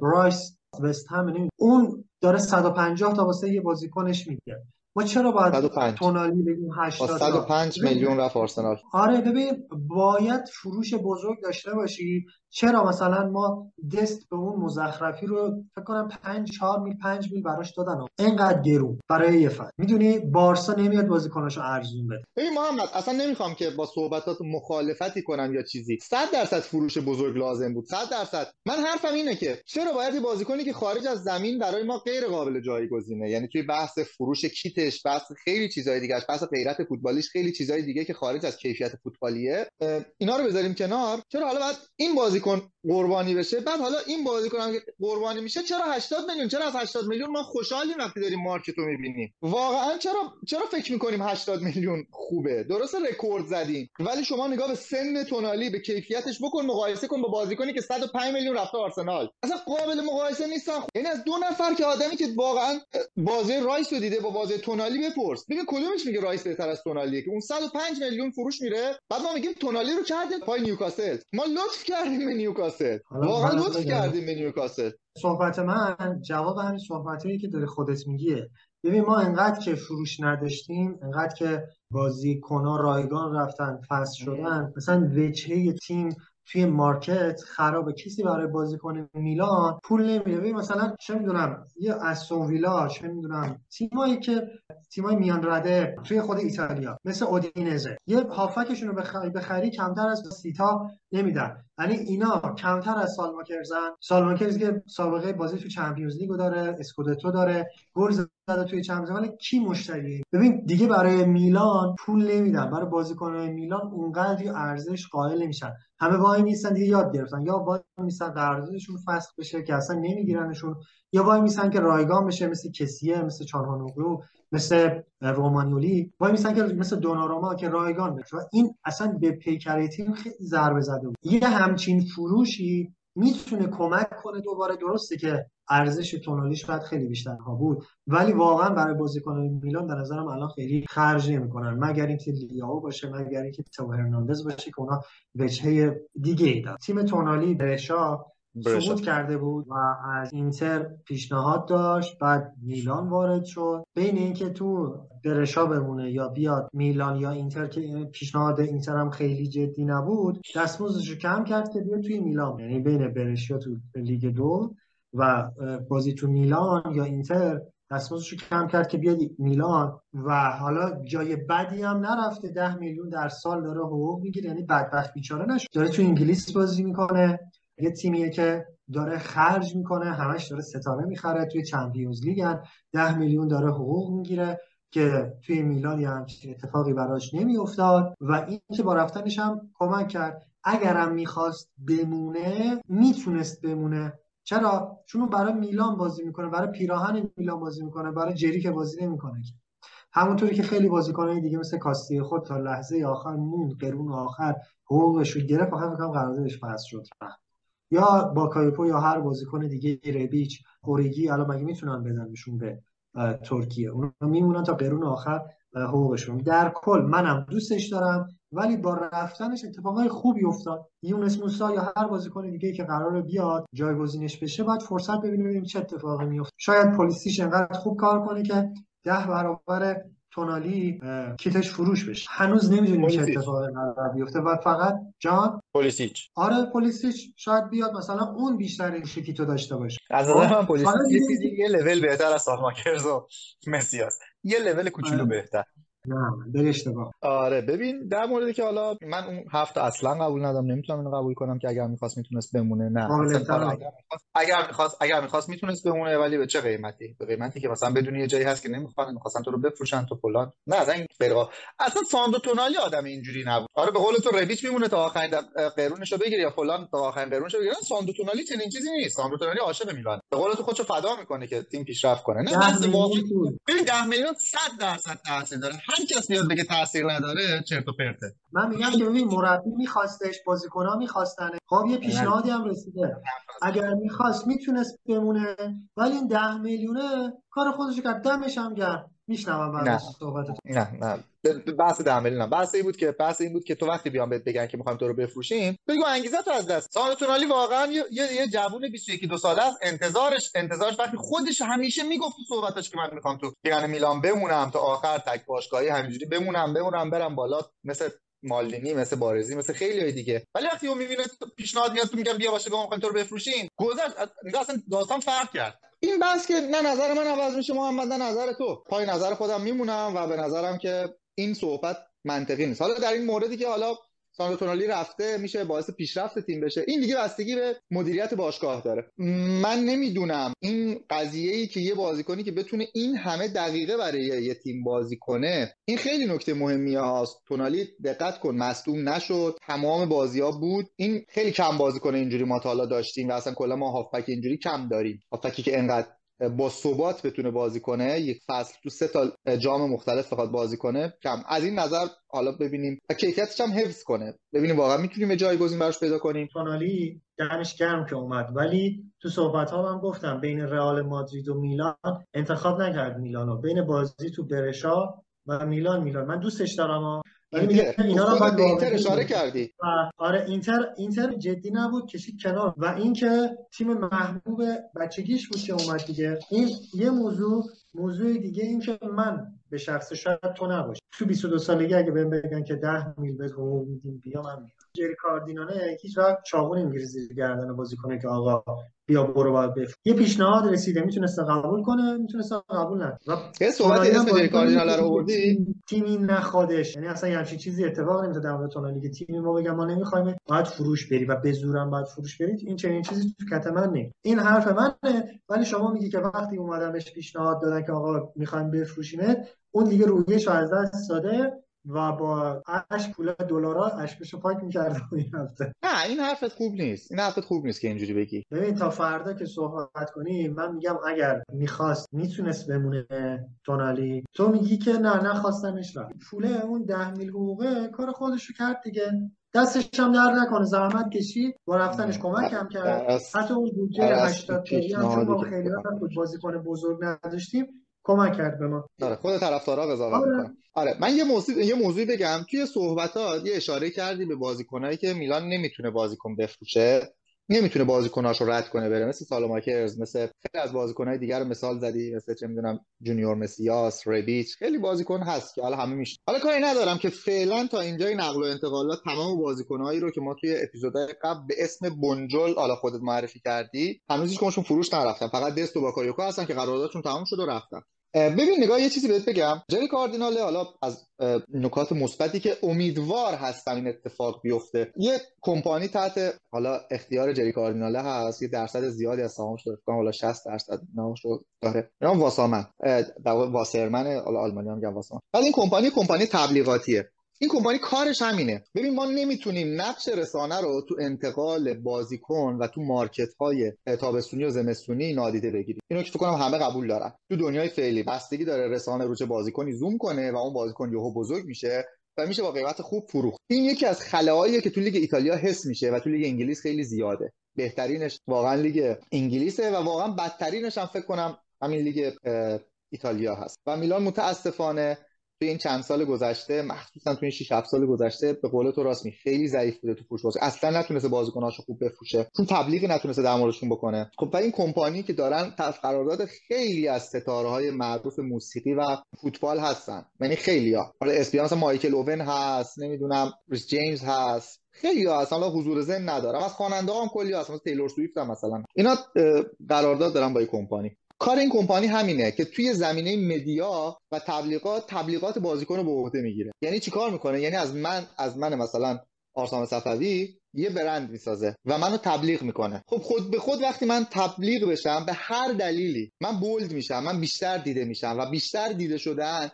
رایس وست هم اون داره 150 تا واسه یه بازیکنش میگه. ما چرا باید 105. تونالی بگیم 80 105 میلیون رفت آرسنال. آره ببین باید فروش بزرگ داشته باشی. چرا مثلا ما دست به اون مزخرفی رو فکر کنم 5 4 میل 5 میل براش دادن اینقدر گرون برای یه فصل می‌دونی بارسا نمیاد بازیکناشو ارزون بده. ببین محمد اصلا نمی‌خوام که با صحبتات مخالفتی کنم یا چیزی. 100 درصد فروش بزرگ لازم بود. 100 درصد. من حرفم اینه که چرا باید بازیکنی که خارج از زمین برای ما غیر قابل جایگزینه؟ یعنی توی بحث فروش کیتش بحث خیلی چیزای دیگه بحث غیرت فوتبالیش خیلی چیزای دیگه که خارج از کیفیت فوتبالیه. اینا رو بذاریم کنار. چرا حالا بعد این بازیکن قربانی بشه. بعد حالا این بازیکن هم قربانی میشه چرا 80 میلیون؟ چرا از 80 میلیون ما خوشحالیم وقتی داریم market و می‌بینیم؟ واقعا چرا چرا فکر می‌کنیم 80 میلیون خوبه؟ درست رکورد زدیم. ولی شما نگاه به سن تونالی به کیفیتش بکن مقایسه کن با بازیکنی که 105 میلیون رفته آرسنال. اصلا قابل مقایسه نیستن. یعنی از دو نفر که آدمی که واقعا بازی رایس رو دیده با بازی تونالی بپرس. ببین کدومش میگه رایس بهتر از تونالیه؟ که اون 105 میلیون فروش میره. بعد ما میگیم تونالی رو کردیم پای نیوکاسل. ما لطف کردیم به نیوکاسل واقعا لطف کردیم به نیوکاسل صحبت من جواب همین صحبتایی که داره خودت میگیه ببین ما انقدر که فروش نداشتیم انقدر که بازی کنا رایگان رفتن فصل شدن مثلا وجهه تیم توی مارکت خرابه کسی برای بازیکن میلان پول نمیده. مثلا چه می‌دونم یه استون ویلا چه می‌دونم تیمایی که تیمای میان رده توی خود ایتالیا مثل اودینزه. یه هافکشون رو بخری, بخری کمتر از سیتا نمیدن. یعنی اینا کمتر از سالماکرزن. سالماکرز که سابقه بازی تو چمپیونز لیگو داره اسکودتو داره گل زده توی چمپیونز ولی کی مشتریه ببین دیگه برای میلان پول نمیدن. برای بازیکنان میلان اونقدر ارزش قائل نمیشن. همه وای میسن دیگه یاد گرفتن. یا وای میسن قراردادشون فسخ بشه که اصلا نمیگیرنشون یا وای میسن که رایگان بشه مثل کسیه مثل چانهانوغلو مثل رومانیولی. وای میسن که مثل دوناروما که رایگان بشه. و این اصلا به پیکره تیم خیلی ضربه زده بود. یه همچین فروشی می‌تونه کمک کنه دوباره. درسته که ارزش تونالیش باید خیلی بیشتر ها بود ولی واقعا برای بازیکن میلان به نظرم الان خیلی خرج نمی‌کنن مگر اینکه لیاو باشه مگر اینکه تو هرناندز باشه که اونا وجهه دیگه ای داد تیم تونالی برشا سقوط کرده بود و از اینتر پیشنهاد داشت بعد میلان وارد شد. بین اینکه تو برشا بمونه یا بیاد میلان یا اینتر که پیشنهاد اینتر هم خیلی جدی نبود دستمزدش رو کم کرد که بیاد توی میلان. یعنی بین برشا تو لیگ دو و بازی تو میلان یا اینتر دستمزدش رو کم کرد که بیاد میلان. و حالا جای بدی هم نرفته. ده میلیون در سال داره حقوق می‌گیره. یعنی بدبخت بیچاره نشد داره تو انگلیس بازی می‌کنه. یه تیمیه که داره خرج می‌کنه همش داره ستاره می‌خره توی چمپیونز لیگ ده میلیون داره حقوق می‌گیره که توی میلان یه همچین اتفاقی براش نمیافتاد و این که با رفتنش هم کمک کرد. اگرم می‌خواست بمونه می‌تونست بمونه. چرا؟ چون برای میلان بازی می‌کنه برای پیراهن میلان بازی می‌کنه برای جری که بازی نمی‌کنه همونطوری که خیلی بازیکنان دیگه مثل کاستی خود تا لحظه آخر موند قرون آخر حقوقش رو گرفت آخر فکر قراردادش پس شد. یا با یا هر بازیکن دیگه ربیچ اوریگی الان مگه می‌تونن بدنشون به ترکیه؟ اونا میمونن تا قرون آخر حقوقشون. در کل منم دوستش دارم ولی با رفتنش اتفاقای خوبی افتاد. یونس موسا یا هر بازیکن دیگه که قرار بیاد جایگزینش بشه باید فرصت ببینیم چه اتفاقی میفته شاید پلیسیش انقدر خوب کار کنه که ده برابر تونالی کیتش فروش بشه. هنوز نمی‌دونیم چه اتفاقی قرار بیفته و فقط جان؟ پلیسیچ. آره پلیسیچ. شاید بیاد مثلا اون بیشتر کیتو داشته باشه. از نظر من پلیسیچ یه لول بهتر از سالماکرز و مسی است یه لول کوچولو آره. بهتر. نه اشتباه. آره ببین در موردی که حالا من اون هفته اصلا قبول ندارم نمی‌تونم اینو قبول کنم که اگر می‌خواست می‌تونست بمونه نه اگر می‌خواست اگر می‌خواست می‌تونست بمونه ولی به چه قیمتی؟ به قیمتی که مثلا بدون یه جایی هست که نمی‌خوان می‌خواستن تو رو بفروشن تو فلان. نه اصلا این غیر اصلا ساندو تونالی آدم اینجوری نبود. آره به قول تو ربیچ میمونه تا آخرین قرونش رو بگیره یا فلان تا آخرین قرونش رو بگیره ساندو تونالی چنین چیزی نیست. ساندو تونالی عاشق میلان. به قول تو خودشو فدا می‌کنه که تیم پیشرفت کنه. نه بس واقعا ببین 10 میلیون 100 درصد تاثیر داره. هر کس میاد بگه تاثیر نداره؟ چرت و پرته. من میگم که ببین مربی میخواستش بازیکن‌ها می‌خواستن. خب یه پیشنهادی هم رسیده. اگر می‌خواست می‌تونست بمونه ولی این 10 میلیونه کار خودش کرد. دمش هم گرم. میشنوم بعد صحبت نه نه. بحث ده میلیون بحث این بود که بحث این بود که تو وقتی بیان بهت بگن که می‌خوایم تو رو بفروشیم بگو انگیزه تو از دست. سانتونالی واقعا یه یه جوون 21 دو ساله است. انتظارش انتظارش وقتی خودش همیشه می‌گفت تو که من می‌خوام تو یعنی میلان بمونم تا آخر تک باشگاهی همینجوری بمونم بمونم برم بالا. مثل مالدینی مثل بارزی مثل خیلی های دیگه. ولی وقتی اون می‌بینه پیشنهاد میاد تو میگم بیا باشه بگم تو رو بفروشیم. گذشت. نگاه اصلا داستان فرق کرد. این بحث که نه نظر من عوض میشه محمد نه نظر تو. پای نظر خودم میمونم و به نظرم که این صحبت منطقی نیست. حالا در این موردی که حالا ساندرو تونالی رفته میشه باعث پیشرفت تیم بشه این دیگه بستگی به مدیریت باشگاه داره. من نمی‌دونم این قضیه ای که یه بازیکنی که بتونه این همه دقیقه برای یه تیم بازی کنه این خیلی نکته مهمی هاست. تونالی دقت کن مصدوم نشد تمام بازی ها بود. این خیلی کم بازیکن اینجوری ما تا حالا داشتیم و اصلا کلا ما هافبک اینجوری کم داریم. هافبکی که انقدر با ثبات بتونه بازی کنه یک فصل تو سه تا جام مختلف بخواد بازی کنه کم. از این نظر حالا ببینیم. کیفیتش هم حفظ کنه. ببینیم واقعا می‌تونیم یه جایگزین براش پیدا کنیم. تونالی دمش گرم که اومد. ولی تو صحبت ها هم گفتم بین رئال مادرید و میلان انتخاب نکرد میلانو. بین بازی تو برشا و میلان میلان. من دوستش دارم اینتر اینا رو به اینتر اشاره کردی. آره اینتر اینتر جدی نبود کشید کنار. و اینکه تیم محبوب بچگیش بود که اومد دیگه. این یه موضوع موضوع دیگه این که من به شخص شاید تو نباش تو 22 سالگی اگه بهم بگن که 10 میل به میدیم بیا من میام. جری کاردینانه هیچ وقت چاقون انگلیسی گردن بازی کنه که آقا بیا برو باید بفروش یه پیشنهاد رسیده می‌تونسته قبول کنه می‌تونسته قبول نکنه. و یه صحبتی اسم جری کاردینال رو آوردی؟ تیمی نخوادش. یعنی اصلا یه همچین چیزی اتفاق نمیفته در مورد تونالی که تیمی ما بگم ما نمی‌خوایم. باید فروش بری و به زورم باید فروش برید این چنین چیزی تو کت من نیست. این حرف منه ولی شما میگی که وقتی اومدن بهش پیشنهاد دادن که آقا می‌خوایم بفروشیمت اون دیگه رویش از دست داده و با اش پول دلارا اشکشو پاک می‌کرده این هفته. نه این حرفت خوب نیست. این حرفت خوب نیست که اینجوری بگی. ببین تا فردا که صحبت کنی من میگم اگر می‌خواست می‌تونست بمونه تونالی تو میگی که نه نخواستنش رفت. پول اون ده میل حقوقه کار خودشو کرد دیگه. دستش هم در نکنه. زحمت کشید. با رفتنش کمک هم کرد. حتی اون بودجه 80 میلیون هم چون ما خیلی وقت بازیکن بزرگ نداشتیم کمک کرد به ما. آره خود طرفدارا قضاوت آره. آره من یه موضوع یه موضوعی بگم. توی صحبتات یه اشاره کردی به بازیکنایی که میلان نمی‌تونه بازیکن بفروشه. نمی‌تونه بازیکناشو رد کنه بره. مثل سالوماکرز مثل خیلی از بازیکنهای دیگر رو مثال زدی مثل چه می‌دونم جونیور مسیاس ربیچ. خیلی بازیکن هست که حالا همه میشه حالا کاری ندارم که فعلا تا اینجای نقل و انتقالات تمام بازیکنهایی رو که ما توی اپیزودهای قبل به اسم بنجل حالا خودت معرفی کردی هنوز هیچ فروش نرفتن. فقط دست و باکایوکو هستن که قراردادشون تمام شد و رفتن. ببین نگاه یه چیزی بهت بگم. جری کاردیناله حالا از نکات مثبتی که امیدوار هستم این اتفاق بیفته. یه کمپانی تحت حالا اختیار جری کاردیناله هست. یه درصد زیادی از سهامش داره. حالا 60 درصد نامش داره. نام واسامن واسرمن حالا آلمانی هم میگن واسامن بعد این کمپانی کمپانی تبلیغاتیه. این کمپانی کارش همینه. ببین ما نمی‌تونیم نقش رسانه رو تو انتقال بازیکن و تو مارکت های تابستونی و زمستونی نادیده بگیریم. اینو که فکر کنم همه قبول دارن. تو دنیای فعلی بستگی داره رسانه رو چه بازیکنی زوم کنه و اون بازیکن یهو بزرگ میشه و میشه با قیمت خوب فروخت. این یکی از خلاهاییه که تو لیگ ایتالیا حس میشه و تو لیگ انگلیس خیلی زیاده. بهترینش واقعا لیگ انگلیسه و واقعا بدترینش هم فکر کنم همین لیگ ایتالیا هست. و میلان متاسفانه توی این چند سال گذشته مخصوصا توی این 6 7 سال گذشته به قول تو راست می خیلی ضعیف بوده تو فروش بازی. اصلا نتونسته بازیکناشو خوب بفروشه چون تبلیغی نتونسته در موردشون بکنه. خب و این کمپانی که دارن قرارداد خیلی از ستاره های معروف موسیقی و فوتبال هستن. یعنی خیلیا حالا اسپیان مثلا مایکل اوون هست نمی‌دونم ریس جیمز هست. خیلی ها اصلا حضور ذهن ندارم. از خواننده هم کلی هست مثلا تیلور سویفت هم مثلا. اینا قرارداد دارن با این کمپانی. کار این کمپانی همینه که توی زمینه media و تبلیغات تبلیغات بازیکن رو به عهده می‌گیره. یعنی چیکار می‌کنه؟ یعنی از من از من مثلا آرسام صفوی یه برند می‌سازه و منو تبلیغ می‌کنه. خب خود به خود وقتی من تبلیغ بشم به هر دلیلی من bold میشم من بیشتر دیده میشم و بیشتر دیده شدن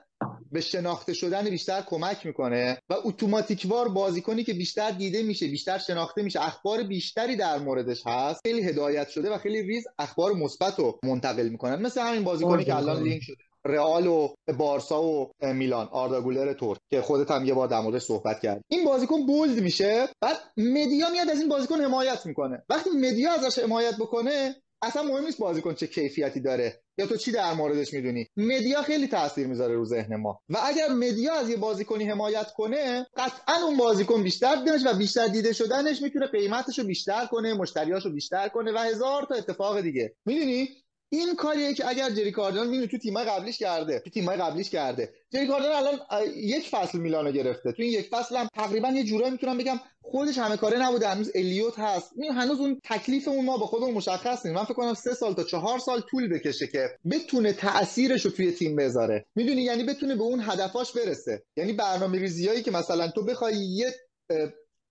به شناخته شدن بیشتر کمک می‌کنه و automatic وار بازیکنی که بیشتر دیده میشه بیشتر شناخته میشه اخبار بیشتری در موردش هست خیلی هدایت شده و خیلی ریز اخبار مثبت رو منتقل می‌کنن مثل همین بازیکنی که الان لینک شده. رئال و بارسا و میلان آردا گولر تور که خودت هم یه بار در موردش صحبت کرد این بازیکن bold میشه بعد media میاد از این بازیکن حمایت می‌کنه. وقتی media ازش حمایت بکنه اصلا مهم نیست بازیکن چه کیفیتی داره. یا تو چی در موردش می‌دونی؟ media خیلی تاثیر می‌ذاره رو ذهن ما. و اگر media از یه بازیکنی حمایت کنه قطعا اون بازیکن بیشتر دیدنش و بیشتر دیده شدنش می‌تونه قیمتش رو بیشتر کنه مشتریاش رو بیشتر کنه و هزار تا اتفاق دیگه. می‌دونی؟ این کاریه که اگر جری کاردینال می‌دونی تو تیمای قبلیش کرده تو تیمای قبلیش کرده جری کاردینال الان یک فصل میلانو گرفته. تو این یک فصل هم تقریبا یه جورایی می‌تونم بگم خودش همه کاره نبوده. هنوز الیوت هست. این هنوز اون تکلیف اون ما با خودمون مشخص نیست من فکر کنم سه سال تا چهار سال طول بکشه که بتونه تاثیرش رو توی تیم بذاره. می‌دونی؟ یعنی بتونه به اون هدفاش برسه. یعنی برنامه ریزیایی که مثلا تو بخوای یه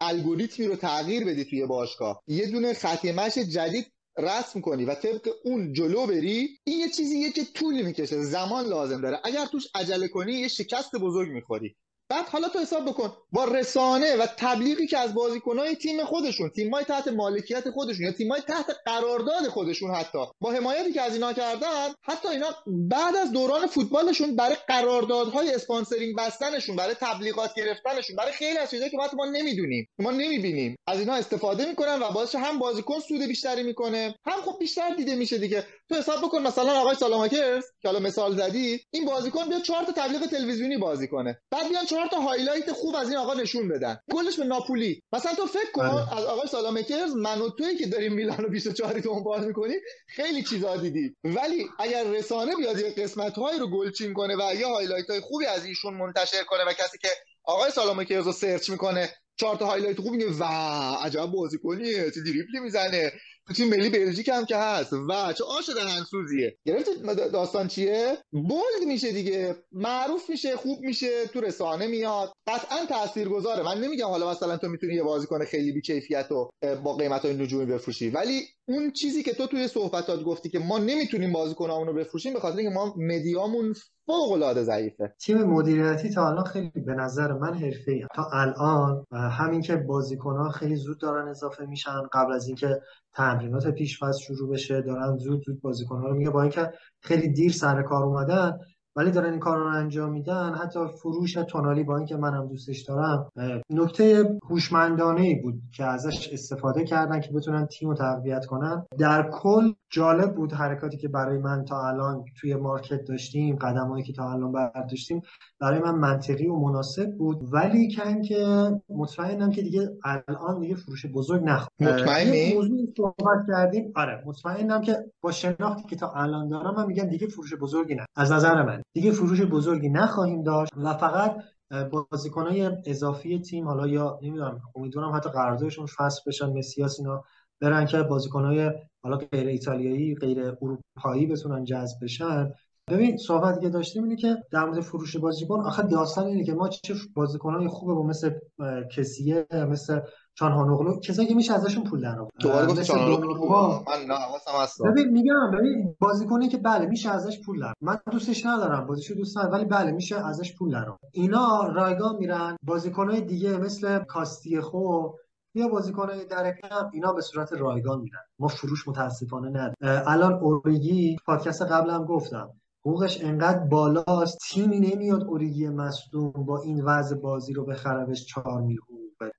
الگوریتمی رو تغییر بدی توی باشگاه یه دونه خط جدید رسم کنی و طبق اون جلو بری این یه چیزیه که طول می‌کشه زمان لازم داره. اگر توش عجله کنی یه شکست بزرگ می‌خوری. بعد حالا تو حساب بکن. با رسانه و تبلیغی که از بازیکنهای تیم خودشون تیمای تحت مالکیت خودشون یا تیمای تحت قرارداد خودشون حتی با حمایتی که از اینا کردن حتی اینا بعد از دوران فوتبالشون برای قراردادهای اسپانسرینگ بستنشون برای تبلیغات گرفتنشون برای خیلی از چیزایی که ما نمی‌دونیم ما نمی‌بینیم از اینا استفاده می‌کنن و باعث هم بازیکن سود بیشتری می‌کنه هم خب بیشتر دیده میشه دیگه. تو حساب بکن مثلا آقای سالاماکرز که حالا مثال زدی این بازیکن بیاد چهار تا تبلیغ تلویزیونی بازی کنه. بعد بیان چهار تا highlight خوب از این آقا نشون بدن. گلش به ناپولی. مثلا تو فکر کن بله. از آقای سالامکرز من و توی که داریم میلانو 24 دنبال می‌کنی خیلی چیزا دیدی. ولی اگر رسانه بیاد یه قسمت های رو گلچین کنه و یه highlight های خوبی از ایشون منتشر کنه و کسی که آقای سالامکرز رو search می‌کنه چهار تا highlight خوب میگه و عجب بازیکنیه چه دریبلی می‌زنه. تو تیم ملی بلژیک هم که هست. و چه آش دهنسوزیه گرفت داستان چیه؟ بولد میشه دیگه. معروف میشه خوب میشه تو رسانه میاد. قطعا تاثیرگذاره. من نمیگم حالا مثلا تو می‌تونی یه بازیکن خیلی بی کیفیت رو با قیمت های نجومی بفروشی. ولی اون چیزی که تو توی صحبتات گفتی که ما نمی‌تونیم بازیکنامون رو بفروشیم به خاطر اینکه ما مدیامون فوق العاده ضعیفه. تیم مدیریتی تا الان خیلی به نظر من حرفه‌ای تا الان همین که بازیکن‌ها خیلی زود دارن اضافه میشن قبل از اینکه تمرینات پیش‌فصل شروع بشه دارن زود زود بازیکن‌ها رو میگه با اینکه خیلی دیر سر کار اومدن ولی دارن این کار رو انجام میدن. حتی فروش تونالی با اینکه منم دوستش دارم نکته هوشمندانه ای بود که ازش استفاده کردن که بتونن تیم رو تقویت کنن. در کل جالب بود حرکاتی که برای من تا الان توی مارکت داشتیم قدمایی که تا الان برداشتیم برای من منطقی و مناسب بود. ولی کن که مطمئنم که دیگه الان دیگه فروش بزرگ نخواهد مطمئنی؟ موضوع صحبت کردیم. آره مطمئنم که با شناختی که تا الان دارم من میگم دیگه فروش بزرگی نه. از نظر من. دیگه فروش بزرگی نخواهیم داشت و فقط بازیکنهای اضافی تیم حالا یا نمی‌دونم امیدوارم حتی قراردادشون فصل بشن مسیاس اینا برن که بازیکنهای حالا غیر ایتالیایی غیر اروپایی بتونن جذب بشن. ببین صحبت که داشتیم اینه که در مورد فروش بازیکن آخه داستان اینه که ما چه بازیکنای خوبه با مثل کسیه مثل چان هانوغلو کسایی که میشه ازشون پول در آورد. دوباره گفت چان من نه حواسم هست. ببین میگم ببین بازیکنی که بله میشه ازش پول در من دوستش ندارم بازیشو دوست ندارم ولی بله میشه ازش پول در اینا رایگان میرن بازیکنای دیگه مثل کاستیخو یا بازیکنای در کم اینا به صورت رایگان میرن. ما فروش متاسفانه نداریم. الان اوریگی پادکست قبلم گفتم حقوقش انقدر بالاست تیمی نمیاد اوریگی مصدوم با این وضع بازی رو بخره بهش 4 میلیون.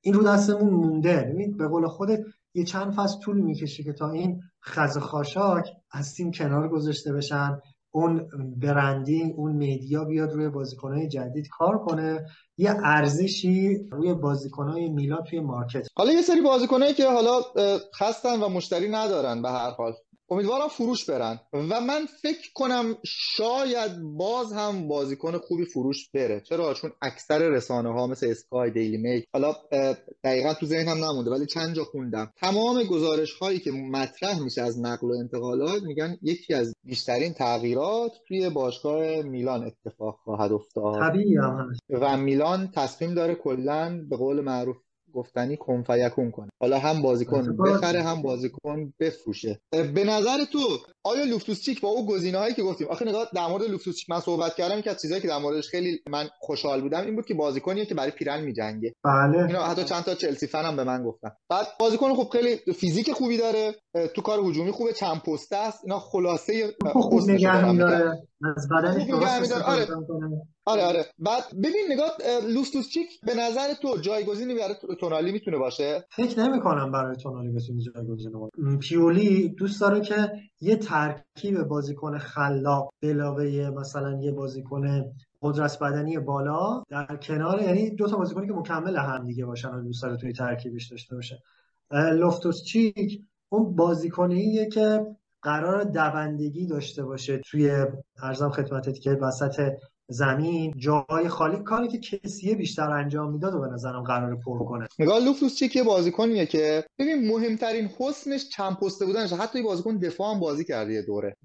این رو دستمون مونده. ببین به قول خودت یه چند فصل طول می‌کشه که تا این خز خاشاک از تیم کنار گذاشته بشن اون برندینگ اون میدیا بیاد روی بازیکنهای جدید کار کنه. یه ارزشی روی بازیکنهای میلا توی مارکت. حالا یه سری بازیکنایی که حالا خستن و مشتری ندارن به هر حال. امیدوارم فروش برن. و من فکر کنم شاید باز هم بازیکن خوبی فروش بره. چرا؟ چون اکثر رسانه ها مثل اسکای دیلی میک حالا دقیقا تو ذهنم نمونده ولی چند جا خوندم. تمام گزارش هایی که مطرح میشه از نقل و انتقالات میگن یکی از بیشترین تغییرات توی باشگاه میلان اتفاق خواهد افتاد. طبیعی و میلان تصمیم داره کلا به قول معروف گفتنی کن فیکون کنه. حالا هم بازیکن بخره هم بازیکن بفروشه. به نظر تو آیا لوفتوسچیک با او گزینه هایی که گفتیم آخه نگاه در مورد لوفتوسچیک من صحبت کردم که از چیزایی که در موردش خیلی من خوشحال بودم این بود که بازیکنیه که برای پیرن میجنگه. بله. اینا حتی چند تا چلسی فن هم به من گفتن. بعد بازیکن خوب خیلی فیزیک خوبی داره تو کار هجومی خوبه چند پسته است اینا خلاصه خوب نگه میداره. از آره. آره آره. بعد ببین نگاه لوفتوسچیک به نظر تو جایگزینی برای تونالی می‌تونه باشه؟ فکر نمی کنم برای تونالی بتونه جایگزین باشه. پیولی دوست داره که یه ترکیب بازیکن خلاق علاوه مثلا یه بازیکن قدرت بدنی بالا در کنار یعنی دو تا بازیکنی که مکمل هم دیگه باشن و دوست داره توی ترکیبش داشته باشه. لوفتوس چیک اون بازیکنیه که قرار دوندگی داشته باشه توی ارزم خدمتت که وسط زمین جای خالی کاری که کسیه بیشتر انجام می‌داد و به نظرم قرار پر کنه. نگاه لوفتوس چیک یه بازیکنیه که ببین مهمترین حسنش چند پسته بودنش. حتی یه بازیکن دفاع هم بازی کرده یه دوره.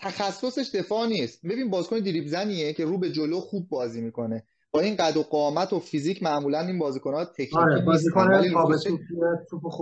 تخصصش دفاع نیست. ببین بازیکن دریبل زنیه که رو به جلو خوب بازی می‌کنه. با این قد و قامت و فیزیک معمولا این بازیکن‌ها تکنیکی آره بازیکن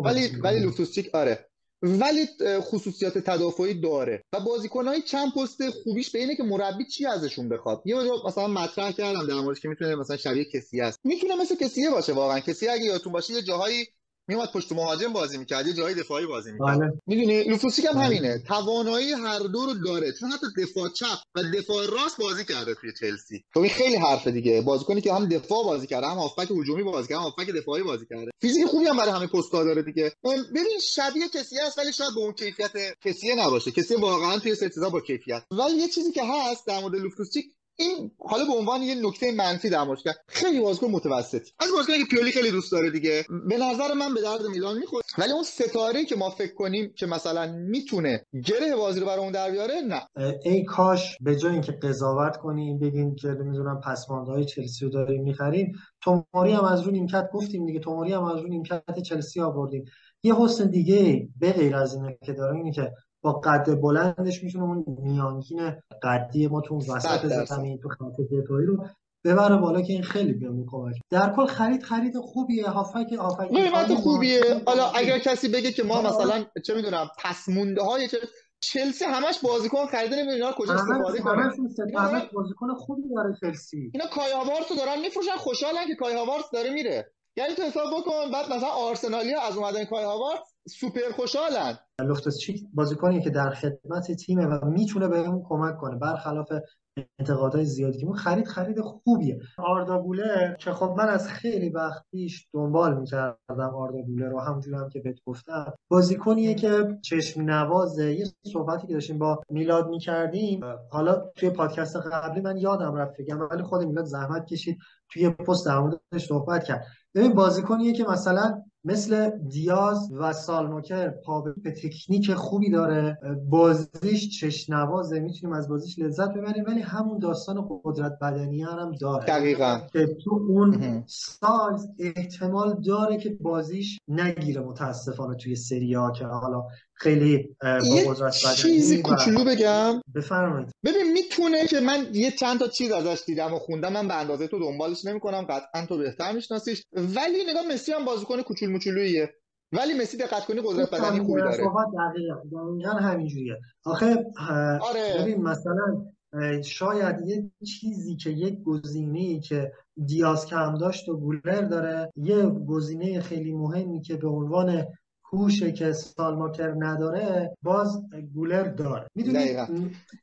ولی ولی لوفتوس چیک آره. ولی خصوصیات تدافعی داره. و بازیکنهای چند پست خوبیش به اینه که مربی چی ازشون بخواد؟ یه جا مثلا مطرح کردم در موردش که می‌تونه مثلا شبیه کسی است. می‌تونه مثل کسیه باشه واقعا. کسی اگه یادتون باشه یه جاهایی میومد پشت مهاجم بازی می‌کرد یه جایی دفاعی بازی می‌کرد. بله. می‌دونی لوفوسیک هم همینه. توانایی هر دو رو داره. چون حتی دفاع چپ و دفاع راست بازی کرده توی چلسی. خب این خیلی حرفه دیگه. بازیکنی که هم دفاع بازی کرده هم هافبک هجومی بازی کرده هم هافبک دفاعی بازی کرده. فیزیک خوبی هم برای همه پست‌ها داره دیگه. ببین شبیه کسی هست ولی شاید به اون کیفیت کسی نباشه. کسی واقعا توی ستیزا با کیفیت. ولی یه چیزی که هست در مورد لوفتوسچیک این حالا به عنوان یه نکته منفی در کرد خیلی بازیکن متوسطی از بازیکنی که پیولی خیلی دوست داره دیگه به نظر من به درد میلان می‌خوره. ولی اون ستاره که ما فکر کنیم که مثلا می‌تونه گره بازی رو برای اون در بیاره نه. ای کاش به جای اینکه قضاوت کنیم بگیم که نمی‌دونم پسماندهای چلسی رو داریم می‌خریم. توماری هم از رو نیمکت گفتیم دیگه. توماری هم از رو نیمکت چلسی آوردیم. یه حسن دیگه به غیر از اینه که داره اینه که با قد بلندش می‌تونه اون میانگین قدی ما تو وسط زمین تو خط دفاعی رو ببره بالا که این خیلی بهمون کمک در کل خرید خرید خوبیه هافک هافک قیمت خوبیه. حالا اگر کسی بگه که ما مثلا چه می‌دونم پس مونده های چلسی همش بازیکن خریده نمی‌دونم اینا کجا استفاده کنن همش بازیکن خوبی داره چلسی. اینا کای هاوارتس دارن میفروشن خوشحالن که کای هاوارتس داره میره. یعنی تو حساب بکن بعد مثلا آرسنالی از اومدن کای هاوارتس سوپر خوشحالن. لوفتوس چیک بازیکنی که در خدمت تیمه و می‌تونه بهمون کمک کنه. برخلاف انتقادهای زیادی که خرید خرید خوبیه. آردا گولر که خب من از خیلی وقت پیش دنبال می‌کردم آردا گولر رو. همونجور هم که بهت گفتم. بازیکنیه که چشم نوازه. یه صحبتی که داشتیم با میلاد می‌کردیم. حالا توی پادکست قبلی من یادم رفت بگم ولی خود میلاد زحمت کشید. توی پست در صحبت کرد. ببین بازیکنیه که مثلا مثل دیاز و سالموکر پا به تکنیک خوبی داره. بازیش چشنوازه می‌تونیم از بازیش لذت ببریم ولی همون داستان قدرت بدنی هم داره. دقیقا. که تو اون سایز احتمال داره که بازیش نگیره متاسفانه توی سریا که حالا خیلی با قدرت چیزی کوچولو بگم. بفرمایید. ببین می‌تونه که من یه چند تا چیز ازش دیدم و خوندم من به اندازه تو دنبالش نمی‌کنم قطعا تو بهتر میشناسیش. ولی نگاه مسی هم بازیکن موچولویه ولی مسی دقت کنی قدرت بدنی خوبی داره. دقیقاً همینجوریه. آخه آره. ببین مثلا شاید یه چیزی که یک گزینه که دیاز کم داشت و گولر داره یه گزینه خیلی مهمی که به عنوان هوشه که سالماکر نداره باز گولر داره. می‌دونی؟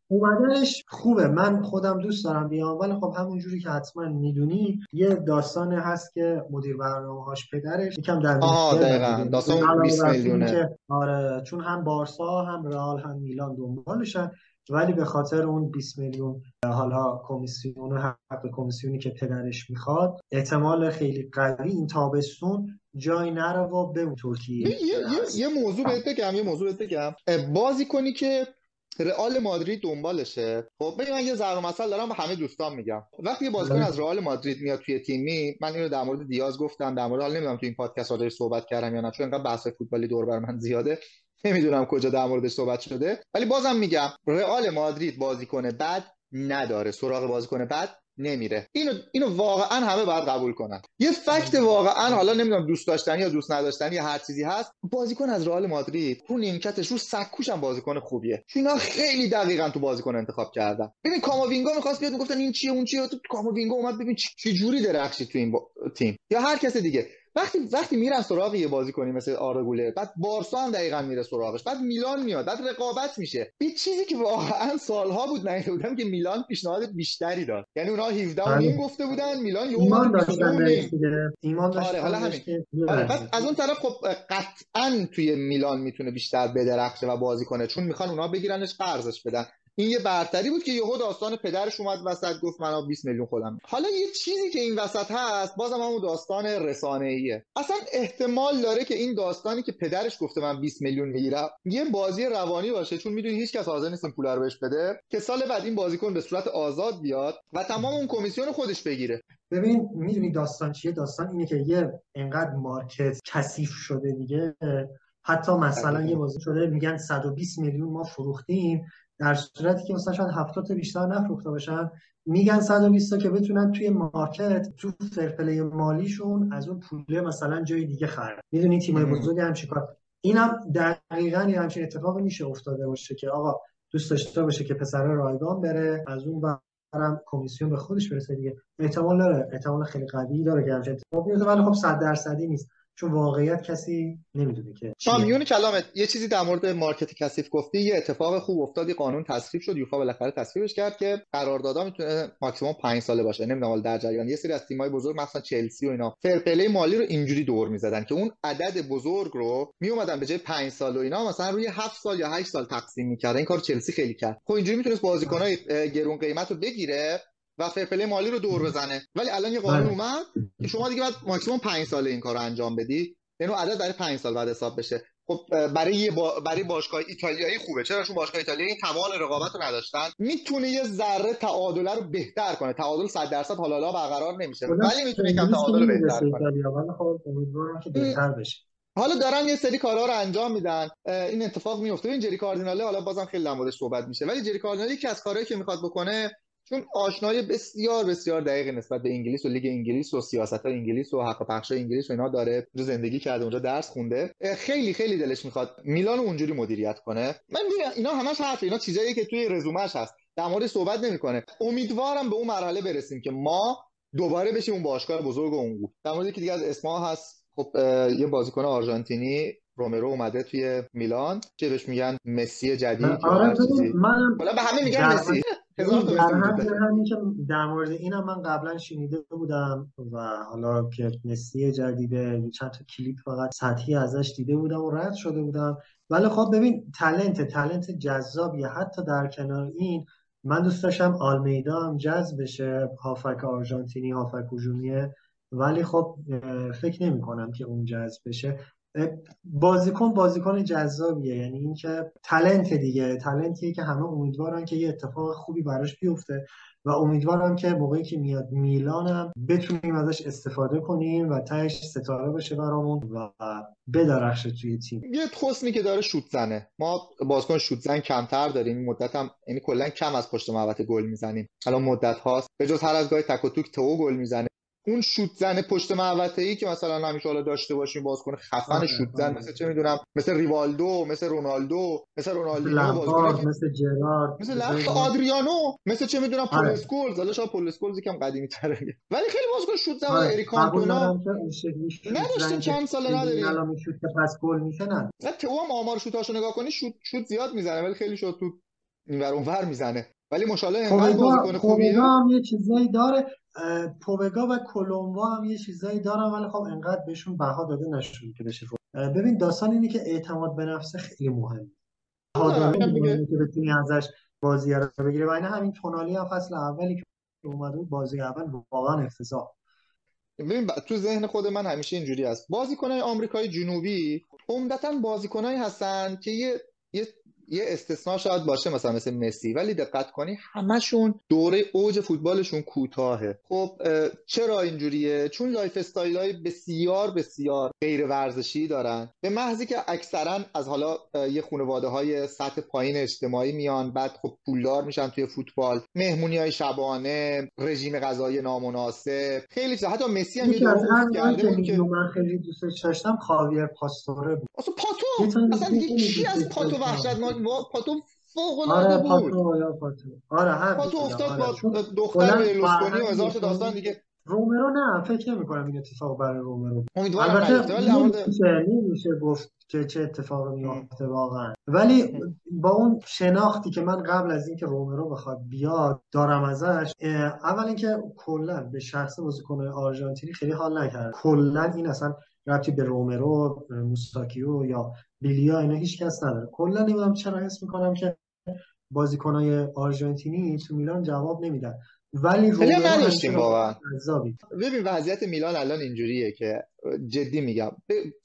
اومدنش خوبه. من خودم دوست دارم بیام ولی خب همونجوری که حتما می‌دونی یه داستان هست که مدیر برنامه هاش پدرش یکم در آه دقیقا. داستان 20 میلیونه. آره چون هم بارسا هم رئال هم میلان دنبالشن ولی به خاطر اون 20 میلیون حالا کمیسیون حق کمیسیونی که پدرش می‌خواد احتمال خیلی قوی این تابستون جای نره و به ترکیه. یه, یه،, یه موضوع بهت بگم یه موضوع بهت بگم. بازی کنی که رئال مادرید دنبالشه. خب ببین من یه ضرب مثل دارم به همه دوستان میگم. وقتی یه بازیکن از رئال مادرید میاد توی تیمی من اینو در مورد دیاز گفتم در مورد حال نمی‌دونم تو این پادکست ها صحبت کردم یا نه چون انقدر بحث فوتبالی دور بر من زیاده. نمی‌دونم کجا در موردش صحبت شده. ولی بازم میگم رئال مادرید بازیکن بد نداره. سراغ بازیکن بد نمیره. اینو اینو واقعا همه باید قبول کنن. یه فکت واقعا حالا نمی‌دونم دوست داشتنی یا دوست نداشتنی یا هر چیزی هست بازیکن از رئال مادرید رو نیمکتش رو سکوش هم بازیکن خوبیه. چون اینا خیلی دقیقا تو بازیکن انتخاب کردن. ببین کاماوینگا می‌خواست بیاد می‌گفتن این چیه اون چیه. تو کاماوینگا اومد ببین چه جوری درخشید تو این تیم. یا هر کس دیگه. وقتی وقتی میرن سراغ یه بازی کنی مثل آرگوله بعد بارسا هم دقیقا میره سراغش بعد میلان میاد بعد رقابت میشه. یه چیزی که واقعا سالها بود نه بودم که میلان پیشنهاد بیشتری داد. یعنی اونها 17 و نیم بله. گفته بودن میلان یه ایمان داشتن ایمان داشتن آره حالا همین. آره بعد از اون طرف خب قطعا توی میلان می‌تونه بیشتر بدرخشه و بازی کنه چون می‌خوان اونها بگیرنش قرضش بدن. این یه برتری بود که یهو داستان پدرش اومد وسط گفت من 20 میلیون خودم. حالا یه چیزی که این وسط هست بازم همون داستان رسانه ایه اصلا احتمال داره که این داستانی که پدرش گفته من 20 میلیون می‌گیرم یه بازی روانی باشه چون می‌دونی هیچ کس حاضر نیست پول رو بهش بده که سال بعد این بازیکن به صورت آزاد بیاد و تمام اون کمیسیون خودش بگیره. ببین می‌دونی داستان چیه؟ داستان اینه که یه انقدر market کثیف شده دیگه حتی مثلا یه بازی شده میگن 120 میلیون ما فروختیم در صورتی که مثلا شاید 70 تا بیشتر نفروخته باشن. میگن 120 تا که بتونن توی market تو fair play مالیشون از اون پوله مثلا جای دیگه خرج. می‌دونی تیمای بزرگ هم چیکار؟ اینم دقیقاً یه همچین اتفاقی میشه افتاده باشه که آقا دوست داشته باشه که پسر رایگان بره از اون برم کمیسیون به خودش برسه دیگه. احتمال داره احتمال خیلی قوی داره که همچین اتفاقی ولی خب 100 درصدی نیست. چون واقعیت کسی نمی‌دونه که میون کلامت یه چیزی در مورد مارکت کثیف گفتی یه اتفاق خوب افتاد قانون تصویب شد یوفا بالاخره تصویبش کرد که قراردادها می‌تونه ماکسیمم 5 ساله باشه. نمی‌دونم در جریان یه سری از تیم‌های بزرگ مثلا چلسی و اینا فرپلی مالی رو اینجوری دور می‌زدن که اون عدد بزرگ رو میومدن به جای 5 سال و اینا مثلا روی 7 سال یا 8 سال تقسیم می‌کردن این کار چلسی خیلی کرد. خب اینجوری می‌تونست بازیکنای گرون قیمت رو بگیره. و فرپلی مالی رو دور بزنه. ولی الان یه قانون بله. اومد که شما دیگه بعد ماکسیمم 5 ساله این کارو انجام بدی. یعنی عدد برای 5 سال بعد حساب بشه. خب برای با... برای باشگاه ایتالیایی خوبه. چرا؟ چون باشگاه ایتالیایی توان رقابت رو نداشتن. می‌تونه یه ذره تعادله رو بهتر کنه. تعادل 100 درصد حالا برقرار نمیشه. ولی می‌تونه کم تعادل رو بهتر کنه. خب حالا دارن یه سری کارها رو انجام میدن. این اتفاق میفته این جری کاردیناله حالا بازم خیلی در صحبت میشه. ولی جری کاردیناله یکی از کارهایی که می‌خواد بکنه چون آشنایی بسیار بسیار دقیق نسبت به انگلیس و لیگ انگلیس و سیاست های انگلیس و حق پخش انگلیس و اینا داره اونجا زندگی کرده اونجا درس خونده. خیلی خیلی دلش می‌خواد میلان اونجوری مدیریت کنه. من اینا همش حرف اینا چیزایی که توی رزومش هست. در مورد صحبت نمی‌کنه. امیدوارم به اون مرحله برسیم که ما دوباره بشیم اون باشگاه بزرگ اونگو در مورد که دیگه از اسما هست. خب یه بازیکن آرژانتینی رومرو اومده توی میلان چه بهش میگن مسی جدید آره من به همه میگن مسی. همین که در مورد اینم من قبلا شنیده بودم و حالا که مسی جدیده چند تا کلیپ فقط سطحی ازش دیده بودم و رد شده بودم. ولی خب ببین تلنت تلنت جذابیه. حتی در کنار این من دوست داشتم آلمیدا هم جذب بشه هافک آرژانتینی هافک هجومیه. ولی خب فکر نمی کنم که اون جذب بشه. بازیکن بازیکن جذابیه. یعنی اینکه تلنت دیگه تلنتیه که همه امیدوارن که یه اتفاق خوبی براش بیفته و امیدوارم که موقعی که میاد میلانم بتونیم ازش استفاده کنیم و تهش ستاره بشه برامون و بدرخشه توی تیم. یه خسمی که داره شوت زنه. ما بازیکن شوت زن کمتر داریم. مدت هم یعنی کلا کم از پشت محوطه گل می‌زنیم. الان مدت هاست. به جز هر از گاهی تک و توک تو گل می‌زنه. اون شوت زن پشت محوطه ای که مثلا همیشه حالا داشته باشیم بازیکن خفن آره، شوت زن آره. مثل چه می‌دونم مثل ریوالدو مثل رونالدو مثل رونالدینو بازیکن مثل جرارد مثل آدریانو مثل چه می‌دونم پل اسکولز حالا شاید پل اسکولز یکم قدیمی تره ولی خیلی بازیکن شوت زن آره. اریک کانتونا نداشتیم چند سال نداریم. الان شوت پس گل میشه نه. تو هم آمار شوتاشو نگاه کنی شوت شوت زیاد می‌زنه ولی خیلی شوت تو اینور اونور می‌زنه. ولی ماشاءالله اینقدر بازیکن خوبیه. هم یه چیزایی داره. پوبگا و کلومبا هم یه چیزایی دارن ولی خب انقدر بهشون بها داده نشون که بشه ببین داستان اینه که اعتماد به نفس خیلی مهمه. آدمی که بتونی ازش بازی رو بگیره و این همین تونالی هم فصل اولی که اومده بود بازی اول واقعا افتضاح. ببین تو ذهن خود من همیشه اینجوری است بازیکنای آمریکای جنوبی عمدتا بازیکنایی هستن که یه یه یه استثنا شاید باشه مثلا مثل مسی ولی دقت کنی همشون دوره اوج فوتبالشون کوتاهه. خب چرا اینجوریه؟ چون lifestyle های بسیار بسیار غیر ورزشی دارن. به محضی که اکثرا از حالا یه خانواده های سطح پایین اجتماعی میان بعد خب پولدار میشن توی فوتبال. مهمونی های شبانه رژیم غذایی نامناسب. خیلی حتی مسی هم یه که من خیلی دوستش داشتم خاویر پاستوره بود. اصلا پاتو! اصلا چی از پاتو وحشتناک پاتو فوق العاده آره پاتو پاتو آره هم پاتو افتاد آره. با دختر لوسکونی و هزار داستان دیگه. رومرو نه فکر نمی کنم این اتفاق برای رومرو. امیدوارم البته نمیشه گفت که چه اتفاقی میفته واقعا. ولی با اون شناختی که من قبل از اینکه رومرو بخواد بیاد دارم ازش اول اینکه کلا به شخص بازیکن آرژانتینی خیلی حال نکرد. کلا این اصلا ربطی به رومرو موساکیو یا بیلیا اینا هیچ کس نداره. کلا نمی‌دونم چرا حس می‌کنم که بازیکنای آرژانتینی تو میلان جواب نمیدن. ولی خیلی نداشتیم واقعا. ببین وضعیت میلان الان اینجوریه که جدی میگم.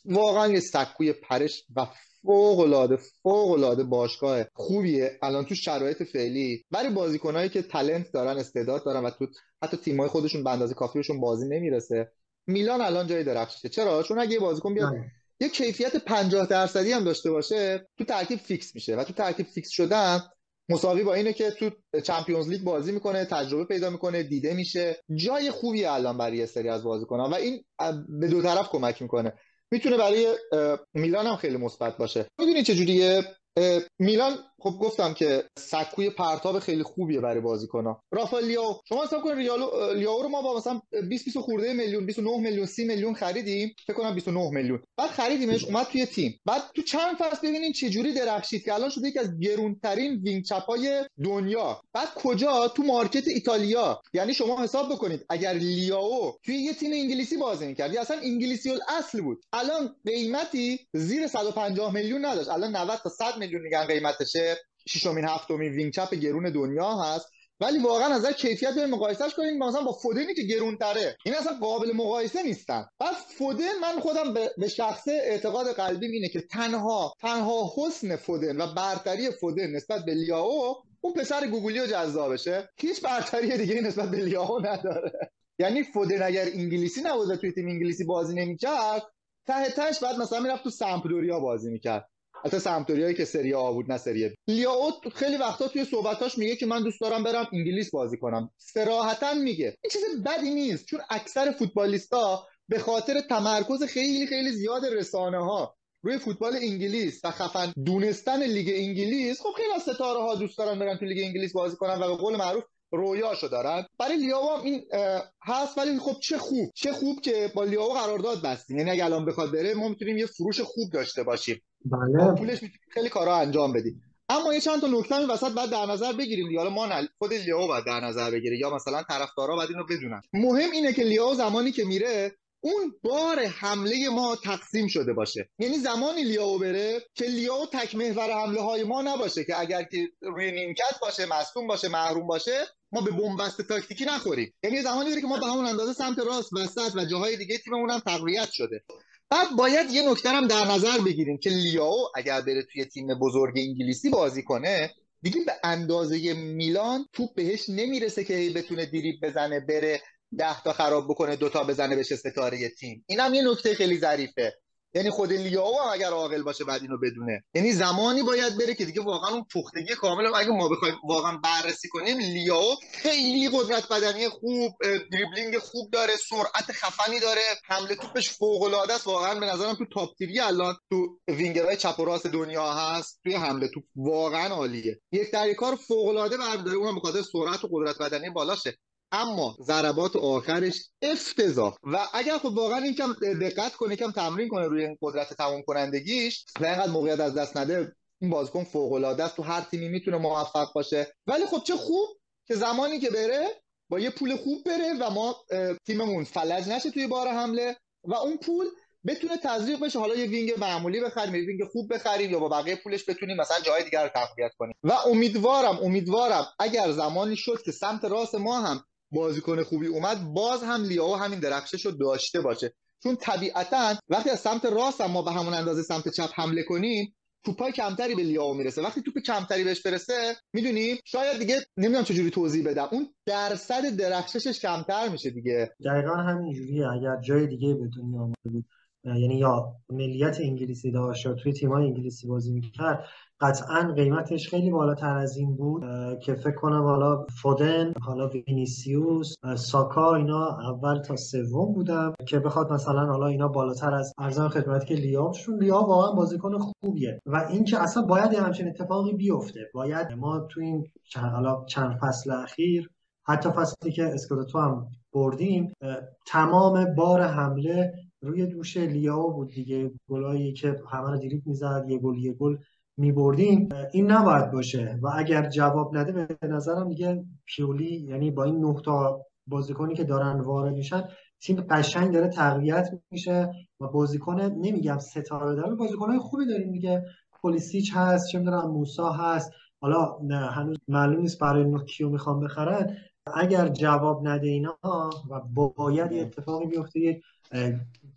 واقعا یه سکوی پرش و فوق العاده فوق العاده باشگاه خوبیه. الان تو شرایط فعلی. برای بازیکنایی که تلنت دارن استعداد دارن و تو حتی تیمای خودشون به اندازه کافیشون بازی نمی‌رسه. میلان الان جای درخشیده چرا؟ چون اگه بازیکن بیاد یه کیفیت 50 درصدی هم داشته باشه تو ترکیب fix میشه و تو ترکیب fix شدن مساوی با اینه که تو Champions League بازی می‌کنه تجربه پیدا می‌کنه دیده میشه. جای خوبی الان برای یه سری از بازیکن‌ها و این به دو طرف کمک می‌کنه. می‌تونه برای میلان هم خیلی مثبت باشه. می‌دونی چه جوریه میلان خب گفتم که سکوی پرتاب خیلی خوبیه برای بازیکن‌ها. رافائل لیاو شما حساب کن ریالو لیاو رو ما با مثلا 20 20 خورده میلیون 29 میلیون 30 میلیون خریدیم. فکر کنم 29 میلیون. بعد خریدیمش اومد توی تیم. بعد تو چند فصل ببینین چه جوری درخشید که الان شده یکی از گرونترین wing چپای دنیا. بعد کجا؟ تو market ایتالیا. یعنی شما حساب بکنید اگر لیاو توی یه تیم انگلیسی بازی می‌کرد اصلا انگلیسی الاصل بود الان قیمتی زیر 150 میلیون نداشت. الان 90 تا 100 میلیون میگن قیمتشه. ششمین هفتمین wing چپ گرون دنیا هست. ولی واقعا از کیفیت به مقایسهش کنیم مثلا با فودنی که گرونتره. این اصلا قابل مقایسه نیستن. بعد فودن من خودم به شخص اعتقاد قلبیم اینه که تنها تنها حسن فودن و برتری فودن نسبت به لیاو اون پسر گوگلی و جذابشه. هیچ برتری دیگه نسبت به لیاو نداره. یعنی فودن اگر انگلیسی نبود توی تیم انگلیسی بازی نمی‌کرد ته تهش بعد مثلا می‌رفت تو سمپدوریا بازی می‌کرد. حتی سمپدوریایی که سری آ بود نه سری لیاو خیلی وقتا توی صحبتاش میگه که من دوست دارم برم انگلیس بازی کنم. صراحتا میگه. این چیز بدی نیست چون اکثر فوتبالیستا به خاطر تمرکز خیلی خیلی زیاد رسانه ها روی فوتبال انگلیس و خفن دونستن لیگ انگلیس خب خیلی از ستاره ها دوست دارن برن تو لیگ انگلیس بازی کنن و به قول معروف رویاشو دارن. برای لیاو هم این هست ولی خب چه خوب. چه خوب که با لیاو قرارداد بستیم. یعنی اگه الان بخواد بره ما می‌تونیم یه فروش خوب داشته باشیم. بله. پولش می‌تونیم خیلی کارا انجام بدیم. اما یه چند تا نکته این وسط بعد در نظر بگیریم دیگه. حالا ما نل... خود لیاو باید در نظر بگیره یا مثلا طرفدارا باید اینو بدونن. مهم اینه که لیاو زمانی که میره اون بار حمله ما تقسیم شده باشه. یعنی زمانی لیاو بره که لیاو تک محور حمله های ما نباشه که اگر که روی نیمکت باشه مصدوم باشه محروم باشه ما به بنبست تاکتیکی نخوریم. یعنی زمانی بره که ما به همون اندازه سمت راست وسط و جاهای دیگه تیممون هم تقویت شده. بعد باید یه نکته هم در نظر بگیریم که لیاو اگر بره توی تیم بزرگ انگلیسی بازی کنه دیگه به اندازه میلان توپ بهش نمی‌رسه که بتونه دریب بزنه بره ده تا خراب بکنه دوتا بزنه بشه ستاره تیم. این هم یه نکته خیلی ظریفه. یعنی خود لیاو هم اگر عاقل باشه بعد اینو بدونه. یعنی زمانی باید بره که دیگه واقعا اون پختگی کامل اگه ما بخوایم واقعا بررسی کنیم لیاو خیلی قدرت بدنی خوب دریبلینگ خوب داره سرعت خفنی داره حمله توپش فوق العاده است. واقعا به نظرم تو تاپ تیوی الان تو وینگرهای چپ و راست دنیا هست. توی حمله توپ واقعا عالیه. یک در کار فوق العاده برمی‌داره اونم به خاطر سرعت و قدرت بدنی بالاشه. اما ضربات آخرش افتضاح. و اگر خب واقعا این کم دقت کنه کم تمرین کنه روی قدرت تمام کنندگیش و اینقدر موقعیت از دست نده این بازیکن فوق العاده است تو هر تیمی می‌تونه موفق باشه. ولی خب چه خوب که زمانی که بره با یه پول خوب بره و ما تیممون فلج نشه توی بار حمله و اون پول بتونه تزریق بشه. حالا یه wing معمولی بخریم یه wing خوب بخریم یا با بقیه پولش بتونیم مثلا جای دیگر رو تقویت کنیم. و امیدوارم امیدوارم اگر زمانی شد که سمت راست ما هم بازیکن خوبی اومد باز هم لیاو همین درخشش رو داشته باشه. چون طبیعتا وقتی از سمت راست هم ما به همون اندازه سمت چپ حمله کنیم توپای کمتری به لیاو می‌رسه. وقتی توپ کمتری بهش برسه می‌دونی؟ شاید دیگه نمی‌دونم چجوری توضیح بدم. اون درصد درخششش کمتر میشه دیگه. دقیقا همینجوریه. اگر جای دیگه به دنیا بود یعنی یا ملیت انگلیسی داشت یا توی تیمای انگلیسی بازی می‌کرد قطعا قیمتش خیلی بالاتر از این بود که فکر کنم حالا فودن حالا وینیسیوس ساکا اینا اول تا سوم بودن که بخواد مثلا حالا اینا بالاتر از ارزان خدمت که لیاوشون لیاو واقعا بازیکن خوبیه و اینکه اصلا باید همچین اتفاقی بیفته باید ما تو این چند حالا چند فصل اخیر حتی فصلی که اسکودتو هم بردیم تمام بار حمله روی دوش لیاو بود دیگه گلایی که همه رو دیریب می‌زد یه گل یه گل میبردیم این نباید باشه. و اگر جواب نده به نظرم دیگه پیولی یعنی با این نه تا بازیکنی که دارن وارد میشن تیم قشنگ داره تقویت میشه و بازیکن نمیگم ستاره داره بازیکنهای خوبی داریم دیگه. پلیسیچ هست چه می‌دونم موسا هست. حالا نه هنوز معلوم نیست برای اینو کیو می‌خوام بخرن. اگر جواب نده اینا و باید اتفاقی بیفته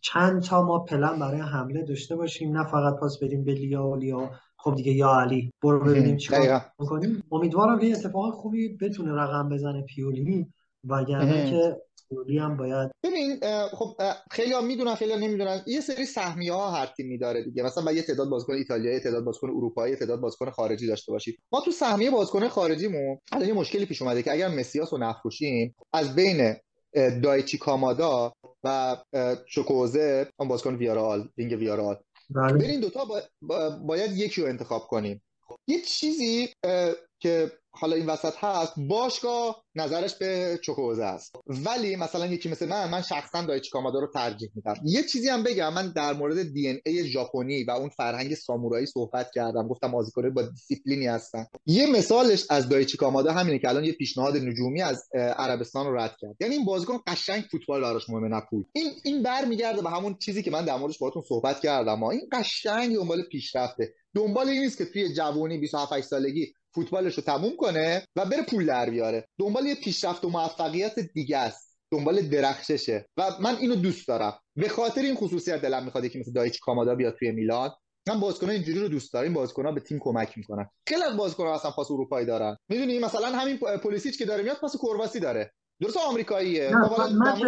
چند تا ما پلن برای حمله داشته باشیم. نه فقط پاس بدیم به لیا و لیا خب دیگه یا علی برو ببینیم چیکار می‌کنیم. امیدوارم یه اتفاق خوبی بتونه رقم بزنه پیولی. وگرنه که پیولی هم باید ببین خب خیلی ها می‌دونن خیلی نمی‌دونن. یه سری سهمیه ها هر تیم میداره دیگه. مثلا با یه تعداد بازیکن ایتالیایی تعداد بازیکن اروپایی تعداد بازیکن خارجی داشته باشید. ما تو سهمیه بازیکن خارجیمون الان یه مشکلی پیش اومده که اگر مسیاس رو نفروشیم از بین دایچی کامادا و چوکوئزه اون بازیکن ویارئال wing ویارئال بله. دوتا با... باید یکی رو انتخاب کنیم یه چیزی که حالا این وسط هست باشگاه نظرش به چوکوئزه است. ولی مثلا یکی مثل من من شخصا دایچی کامادا رو ترجیح میدم. یه چیزی هم بگم من در مورد دی ان ای ژاپنی و اون فرهنگ سامورایی صحبت کردم گفتم بازیکن‌ها با دیسیپلینی هستن. یه مثالش از دایچی کامادا همینه که الان یه پیشنهاد نجومی از عربستان رو رد کرد. یعنی این بازیکن قشنگ فوتبال براش مهمه نه پول. این این برمیگرده به همون چیزی که من در موردش باهاتون صحبت کردم. ما این قشنگ دنبال پیشرفته. دنبال این نیست که توی جوانی 27 سالگی فوتبالش رو تموم کنه و بره پول در بیاره. دنبال یه پیشرفت و موفقیت دیگه است. دنبال درخششه. و من اینو دوست دارم. به خاطر این خصوصیت دلم می‌خواد که مثل دایچ کامادا بیاد توی میلان. من بازیکن‌ها اینجوری رو دوست دارم. بازیکن‌ها به تیم کمک می‌کنن. خیلی از بازیکن‌ها اصلا پاس اروپایی دارن. می‌دونی مثلا همین پلیسیچ که داره میاد پاس کرواسی داره. درست آمریکاییه. من, من, من,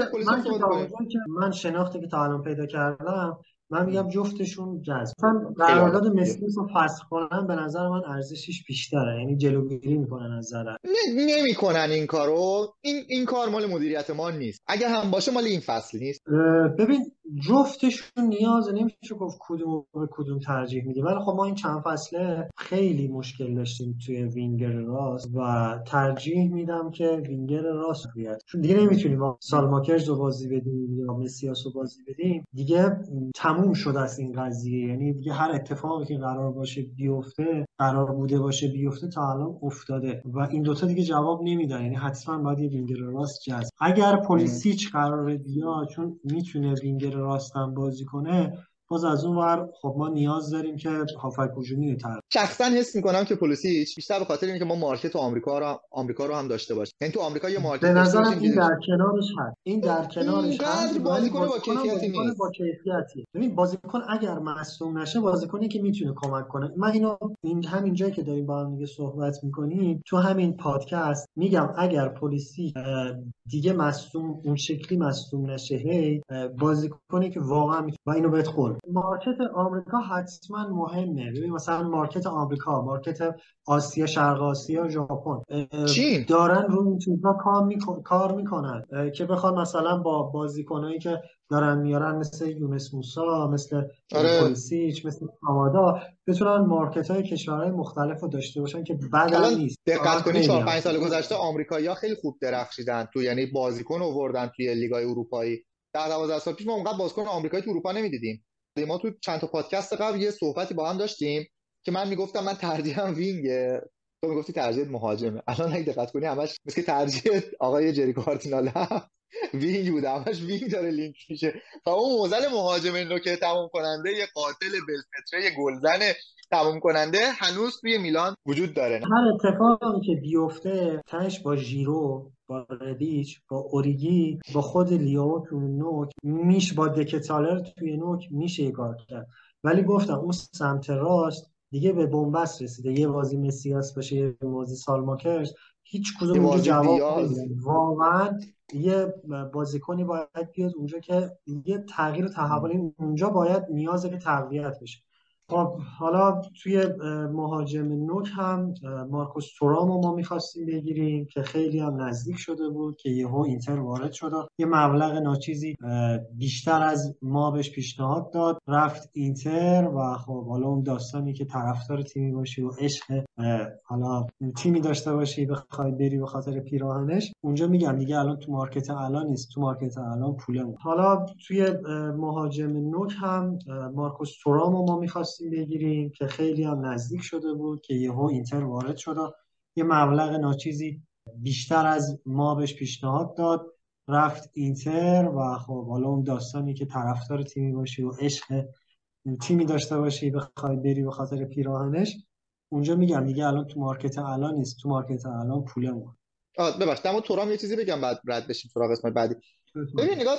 من شناختی که تا الان پیدا کردم من میگم جفتشون جذب. مثلا قرارداد مسی رو فسخ کنن به نظر من ارزشش بیشتره. یعنی جلوگیری می‌کنن از ضرر. نمی‌کنن این کارو. این این کار مال مدیریت ما نیست. اگه هم باشه مال این فصل نیست. ببین جفتشون نیاز نمیشه گفت کدوم به کدوم ترجیح میده ولی خب ما این چند فصله خیلی مشکل داشتیم توی وینگر راست و ترجیح میدم که وینگر راست بیاد. چون دیگه نمی‌تونیم سالمیکرز رو بازی بدیم یا مسیاس رو بازی بدیم. دیگه تموم شده است این قضیه. یعنی دیگه هر اتفاقی که قرار باشه بیفته قرار بوده باشه بیفته تا الان افتاده. و این دوتا دیگه جواب نمیدن. یعنی حتما باید یه وینگر راست جذب. اگر پلیسیچ قرار بیاد چون می‌تونه وینگر راست هم بازی کنه باز از اون ور خب ما نیاز داریم که هافک هجومی تر شخصا حس می‌کنم که پلیسیچ بیشتر به خاطر اینکه ما مارکت آمریکا رو آمریکا رو هم داشته باشیم. یعنی تو آمریکا یه مارکت به نظرم این در کنارش هست. این در کنارش هست. بازیکن با کیفیتی نیست. با کیفیتی. ببین بازیکن اگر مصدوم نشه بازیکنی که می‌تونه کمک کنه. من اینو این همین جایی که داریم با هم دیگه صحبت می‌کنیم تو همین پادکست میگم اگر پلیسی دیگه مصدوم اون شکلی مصدوم نشه هی بازیکنی که واقعا و اینو بهت قول market آمریکا حتما مهمه. ببین مثلا market آمریکا market آسیا شرق آسیا ژاپن دارن رو این چیزا کار میکن... کار می‌کنن. که بخوان مثلا با بازیکنایی که دارن میارن مثل یونس موسا مثل آره. مثل کامادا بتونن market های کشورهای مختلف رو داشته باشن که بد نیست. دقت کنی 4 5 سال گذشته آمریکایی‌ها خیلی خوب درخشیدن تو یعنی بازیکن آوردن توی لیگای اروپایی. در 12 سال پیش ما اونقدر بازیکن آمریکایی تو اروپا نمی‌دیدیم. ما تو چند تا پادکست قبل یه صحبتی با هم داشتیم که من می‌گفتم من ترجیحم wing ه تو می‌گفتی ترجیح مهاجمه. الان اگه دقت کنی همش مثل ترجیح آقای جری کاردیناله wing بوده. همش wing داره لینک میشه. تا اون معضل مهاجم نوکه تموم کننده یه قاتل بالفطره یه گلزن تموم کننده هنوز توی میلان وجود داره. هر اتفاقی که بیفته تش با ژیرو با ربیچ با اوریگی با خود لیاو تو نوک میش با دکتلاره توی نوک میشه کار کرد. ولی گفتم اون سمت راست دیگه به بنبست رسیده. یه بازی مسیاس باشه یه بازی سالماکرز هیچ کدوم اونجا جواب واقعا یه بازیکنی باید بیاد اونجا که یه تغییر و تحول اونجا باید نیازه که تقویت بشه. خب حالا توی مهاجم نوک هم مارکوس تورامو ما می‌خواستیم بگیریم که خیلی هم نزدیک شده بود که یهو اینتر وارد شد یه مبلغ ناچیزی بیشتر از ما بهش پیشنهاد داد. رفت اینتر و خب حالا اون داستانی که طرفدار تیمی باشی و عشق حالا تیمی داشته باشی بخوای بری به خاطر پیراهنش. اونجا میگم دیگه الان تو مارکت الان نیست تو مارکت الان پوله حالا توی مهاجم نوک هم مارکوس تورامو ما می‌خواستیم می‌خواستیم بگیریم که خیلی هم نزدیک شده بود که یهو اینتر وارد شد یه مبلغ ناچیزی بیشتر از ما بهش پیشنهاد داد. رفت اینتر و خب حالا اون داستانی که طرفدار تیمی باشی و عشق تیمی داشته باشی بخوای بری به خاطر پیراهنش. اونجا میگم دیگه الان تو market الان نیست تو market الان پوله آه ببخش در مورد تورام یه چیزی بگم بعد رد بشیم سراغ قسمت بعدی. ببین نگاه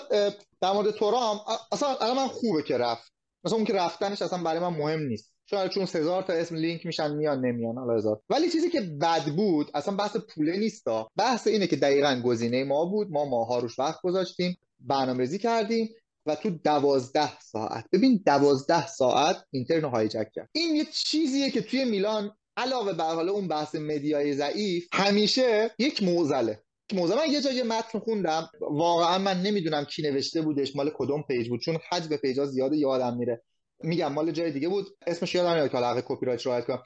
در مورد تورام اصلا الان من خوبه که رفت. مثلا اون که رفتنش اصلا برای من مهم نیست. شاید چون هزار تا اسم لینک میشن میان نمیان حالا هزار ولی چیزی که بد بود اصلا بحث پوله نیستا بحث اینه که دقیقا گزینه ما بود. ما ماها روش وقت گذاشتیم برنامه‌ریزی کردیم و تو دوازده ساعت. ببین دوازده ساعت اینتر hijack کرد. این یه چیزیه که توی میلان علاوه بر حالا اون بحث media ی ضعیف همیشه یک معضله موضوع من یه جای متن خوندم. واقعا من نمی‌دونم کی نوشته بودش مال کدوم page بود چون حجم page ا زیاده یادم میره. میگم مال جای دیگه بود. اسمش یادم نمیاد که حق کپی رایت رعایت کنم.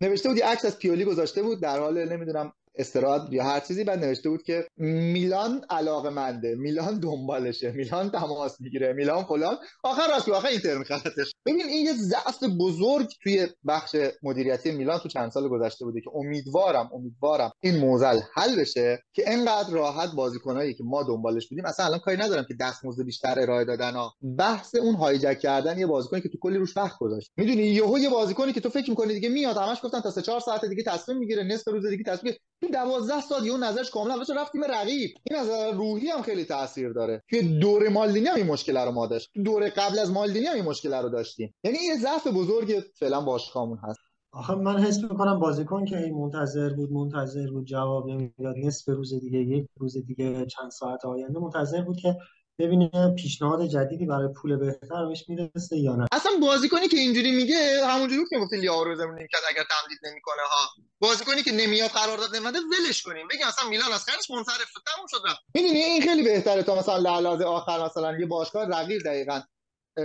نوشته بود یه عکس از پیولی گذاشته بود در حال نمی‌دونم استراحت یا هر چیزی بعد نوشته بود که میلان علاقه منده میلان دنبالشه میلان تماس می‌گیره میلان فلان. آخر راست آخر اینتر میخوادش ببین این یه ضعف بزرگ توی بخش مدیریتی میلان تو چند سال گذشته بوده که امیدوارم امیدوارم این موزل حل بشه که انقدر راحت بازیکنایی که ما دنبالش بودیم اصلا الان کاری ندارم که دستمزد بیشتر ارائه دادن ها. بحث اون هایجک کردن یه بازیکنی که تو کلی روش وقت گذاشت. می‌دونی یهو یه بازیکنی که تو فکر می‌کنی دیگه میاد همش گفتن تا 3 4 ساعت دیگه تصمیم می‌گیره نصف روز دیگه تصمیم تو 12 سال یه نظرش کاملا واسه رفت تیم رقیب. این نظر روحی هم خیلی تاثیر داره. توی دور مالدینی هم این مشکل رو ما داشت. دور قبل از مالدینی هم این مشکل رو داشتیم. یعنی یه ضعف بزرگ فعلا باشگاهمون هست. آخه من حس می‌کنم بازیکن که این منتظر بود منتظر بود جواب نمی‌داد. نصف روز دیگه یک روز دیگه چند ساعت آینده منتظر بود که ببینه پیشنهاد جدیدی برای پول بهتر بهش می‌رسه یا نه. اصلا بازیکنی که اینجوری میگه همونجوری که گفتین لیاو رو زمین کرد اگر تمدید نمی‌کنه ها. بازیکنی که نمیاد قرارداد نمیده ولش کنیم. بگیم اصلا میلان از خرج منصرف شد تموم شد رفت. می‌دونی این خیلی بهتره تا مثلا لحظه آخر مثلا یه باشگاه رقیب دقیقاً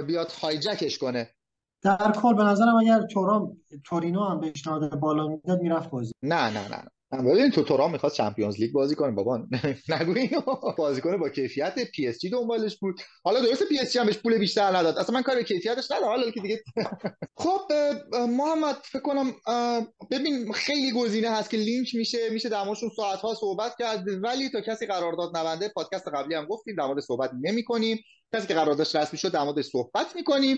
بیاد hijack ش کنه. در کل به نظرم اگر تورام تورینو هم پیشنهاد بالا می‌داد می‌رفت بازی. نه نه نه. ببین تو تورام می‌خواد Champions League بازی کنه. بابا نگو اینو. بازی کنه با کیفیت پی اس جی دنبالش بود. حالا درسته پی اس جی هم بهش پول بیشتر نداد. اصلا من کار به کیفیتش ندارم. حالا که دیگه خب محمد فکر کنم ببین خیلی گزینه هست که لینک میشه. میشه در موردشون ساعت ها صحبت کرد. ولی تا کسی قرارداد نبنده پادکست قبلی هم گفتیم در مورد صحبت نمی‌کنیم. کسی که قراردادش رسمی شد در موردش صحبت می‌کنیم.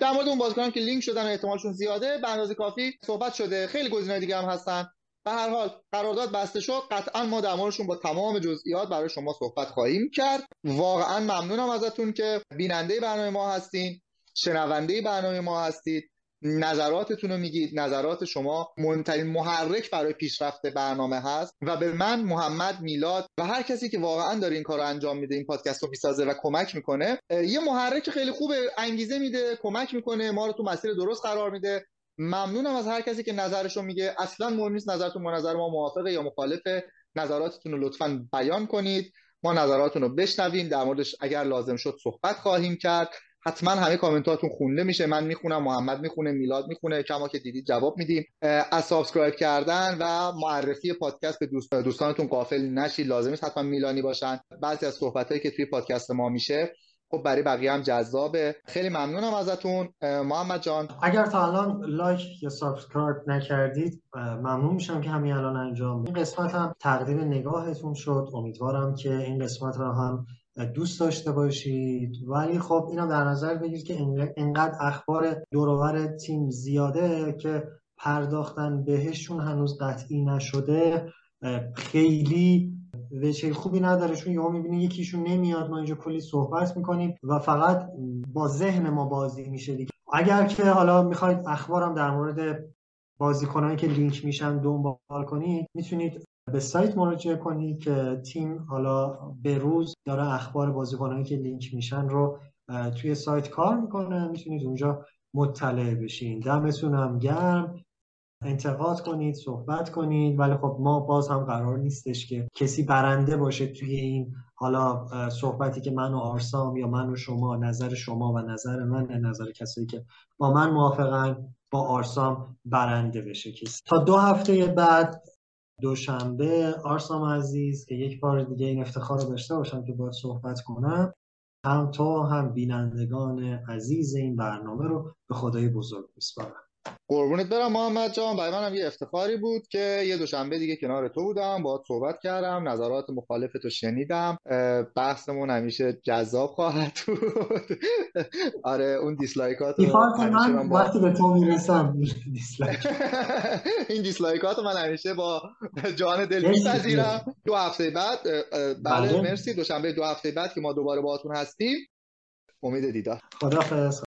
در مورد اون بازیکنان که لینک شدن احتمالشون زیاده به اندازه کافی صحبت شده. خیلی گزینه دیگه هم هستن. به هر حال قرارداد بسته شد. قطعا ما در موردشون با تمام جزئیات برای شما صحبت خواهیم کرد. واقعا ممنونم ازتون که بیننده برنامه ما هستین شنونده برنامه ما هستید. نظراتتون رو میگید. نظرات شما مهمترین محرک برای پیشرفت برنامه هست و به من محمد میلاد و هر کسی که واقعا داره این کار رو انجام میده این پادکست رو می‌سازه و کمک می‌کنه یه محرک خیلی خوب انگیزه میده کمک می‌کنه ما رو تو مسیر درست قرار میده. ممنونم از هر کسی که نظرش رو میگه. اصلا مهم نیست نظرتون با نظر ما موافقه یا مخالفه نظراتتون رو لطفا بیان کنید. ما نظراتتون رو بشنویم. در موردش اگر لازم شد صحبت خواهیم کرد. حتما همه کامنتاتون خونده میشه. من می‌خونم محمد می‌خونه میلاد می‌خونه. کما اینکه دیدید جواب میدیم. از subscribe کردن و معرفی پادکست به دوست دوستانتون غافل نشید. لازم نیست حتما میلانی باشن. بعضی از صحبتهایی که توی پادکست ما میشه خب برای بقیه هم جذابه. خیلی ممنونم ازتون. محمد جان. اگر تا الان like یا subscribe نکردید ممنون میشم که همین الان انجام این قسمت هم تقدیم نگاهتون شد. امیدوارم که این قسمت رو هم دوست داشته باشید. ولی خب اینا در نظر بگیرید که اینقدر اخبار دور و ور تیم زیاده که پرداختن بهشون هنوز قطعی نشده. خیلی وجه خوبی نداره چون یهو می‌بینی یکیشون نمیاد ما اینجا کلی صحبت می‌کنیم و فقط با ذهن ما بازی میشه دیگه. اگر که حالا می‌خواید اخبارم در مورد بازیکنانی که لینک میشن دنبال کنید می‌تونید به سایت مراجعه کنید که تیم حالا به روز داره اخبار بازیکنانی که لینک میشن رو توی سایت کار می‌کنه. می‌تونید اونجا مطلع بشین. دمتون گرم. انتقاد کنید صحبت کنید ولی خب ما باز هم قرار نیستش که کسی برنده باشه توی این حالا صحبتی که من و آرسام یا من و شما نظر شما و نظر من نظر کسایی که با من موافقن با آرسام برنده بشه کسی. تا دو هفته بعد دوشنبه آرسام عزیز که یک بار دیگه این افتخار رو داشته باشم که باید صحبت کنم هم تو هم بینندگان عزیز این برنامه رو به خدای بزرگ میسپارم. قربونت برم محمد جان. برای منم یه افتخاری بود که یه دوشنبه دیگه کنار تو بودم باهات صحبت کردم نظرات مخالف تو شنیدم. بحثمون همیشه جذاب خواهد بود. آره اون dislike ات من وقتی به تو می‌رسم dislike. این dislike ات من همیشه با جان دل میپذیرم. دو هفته بعد بله, بله. مرسی. دوشنبه دو هفته بعد که ما دوباره باهاتون هستیم. امید دیدار. خدافظ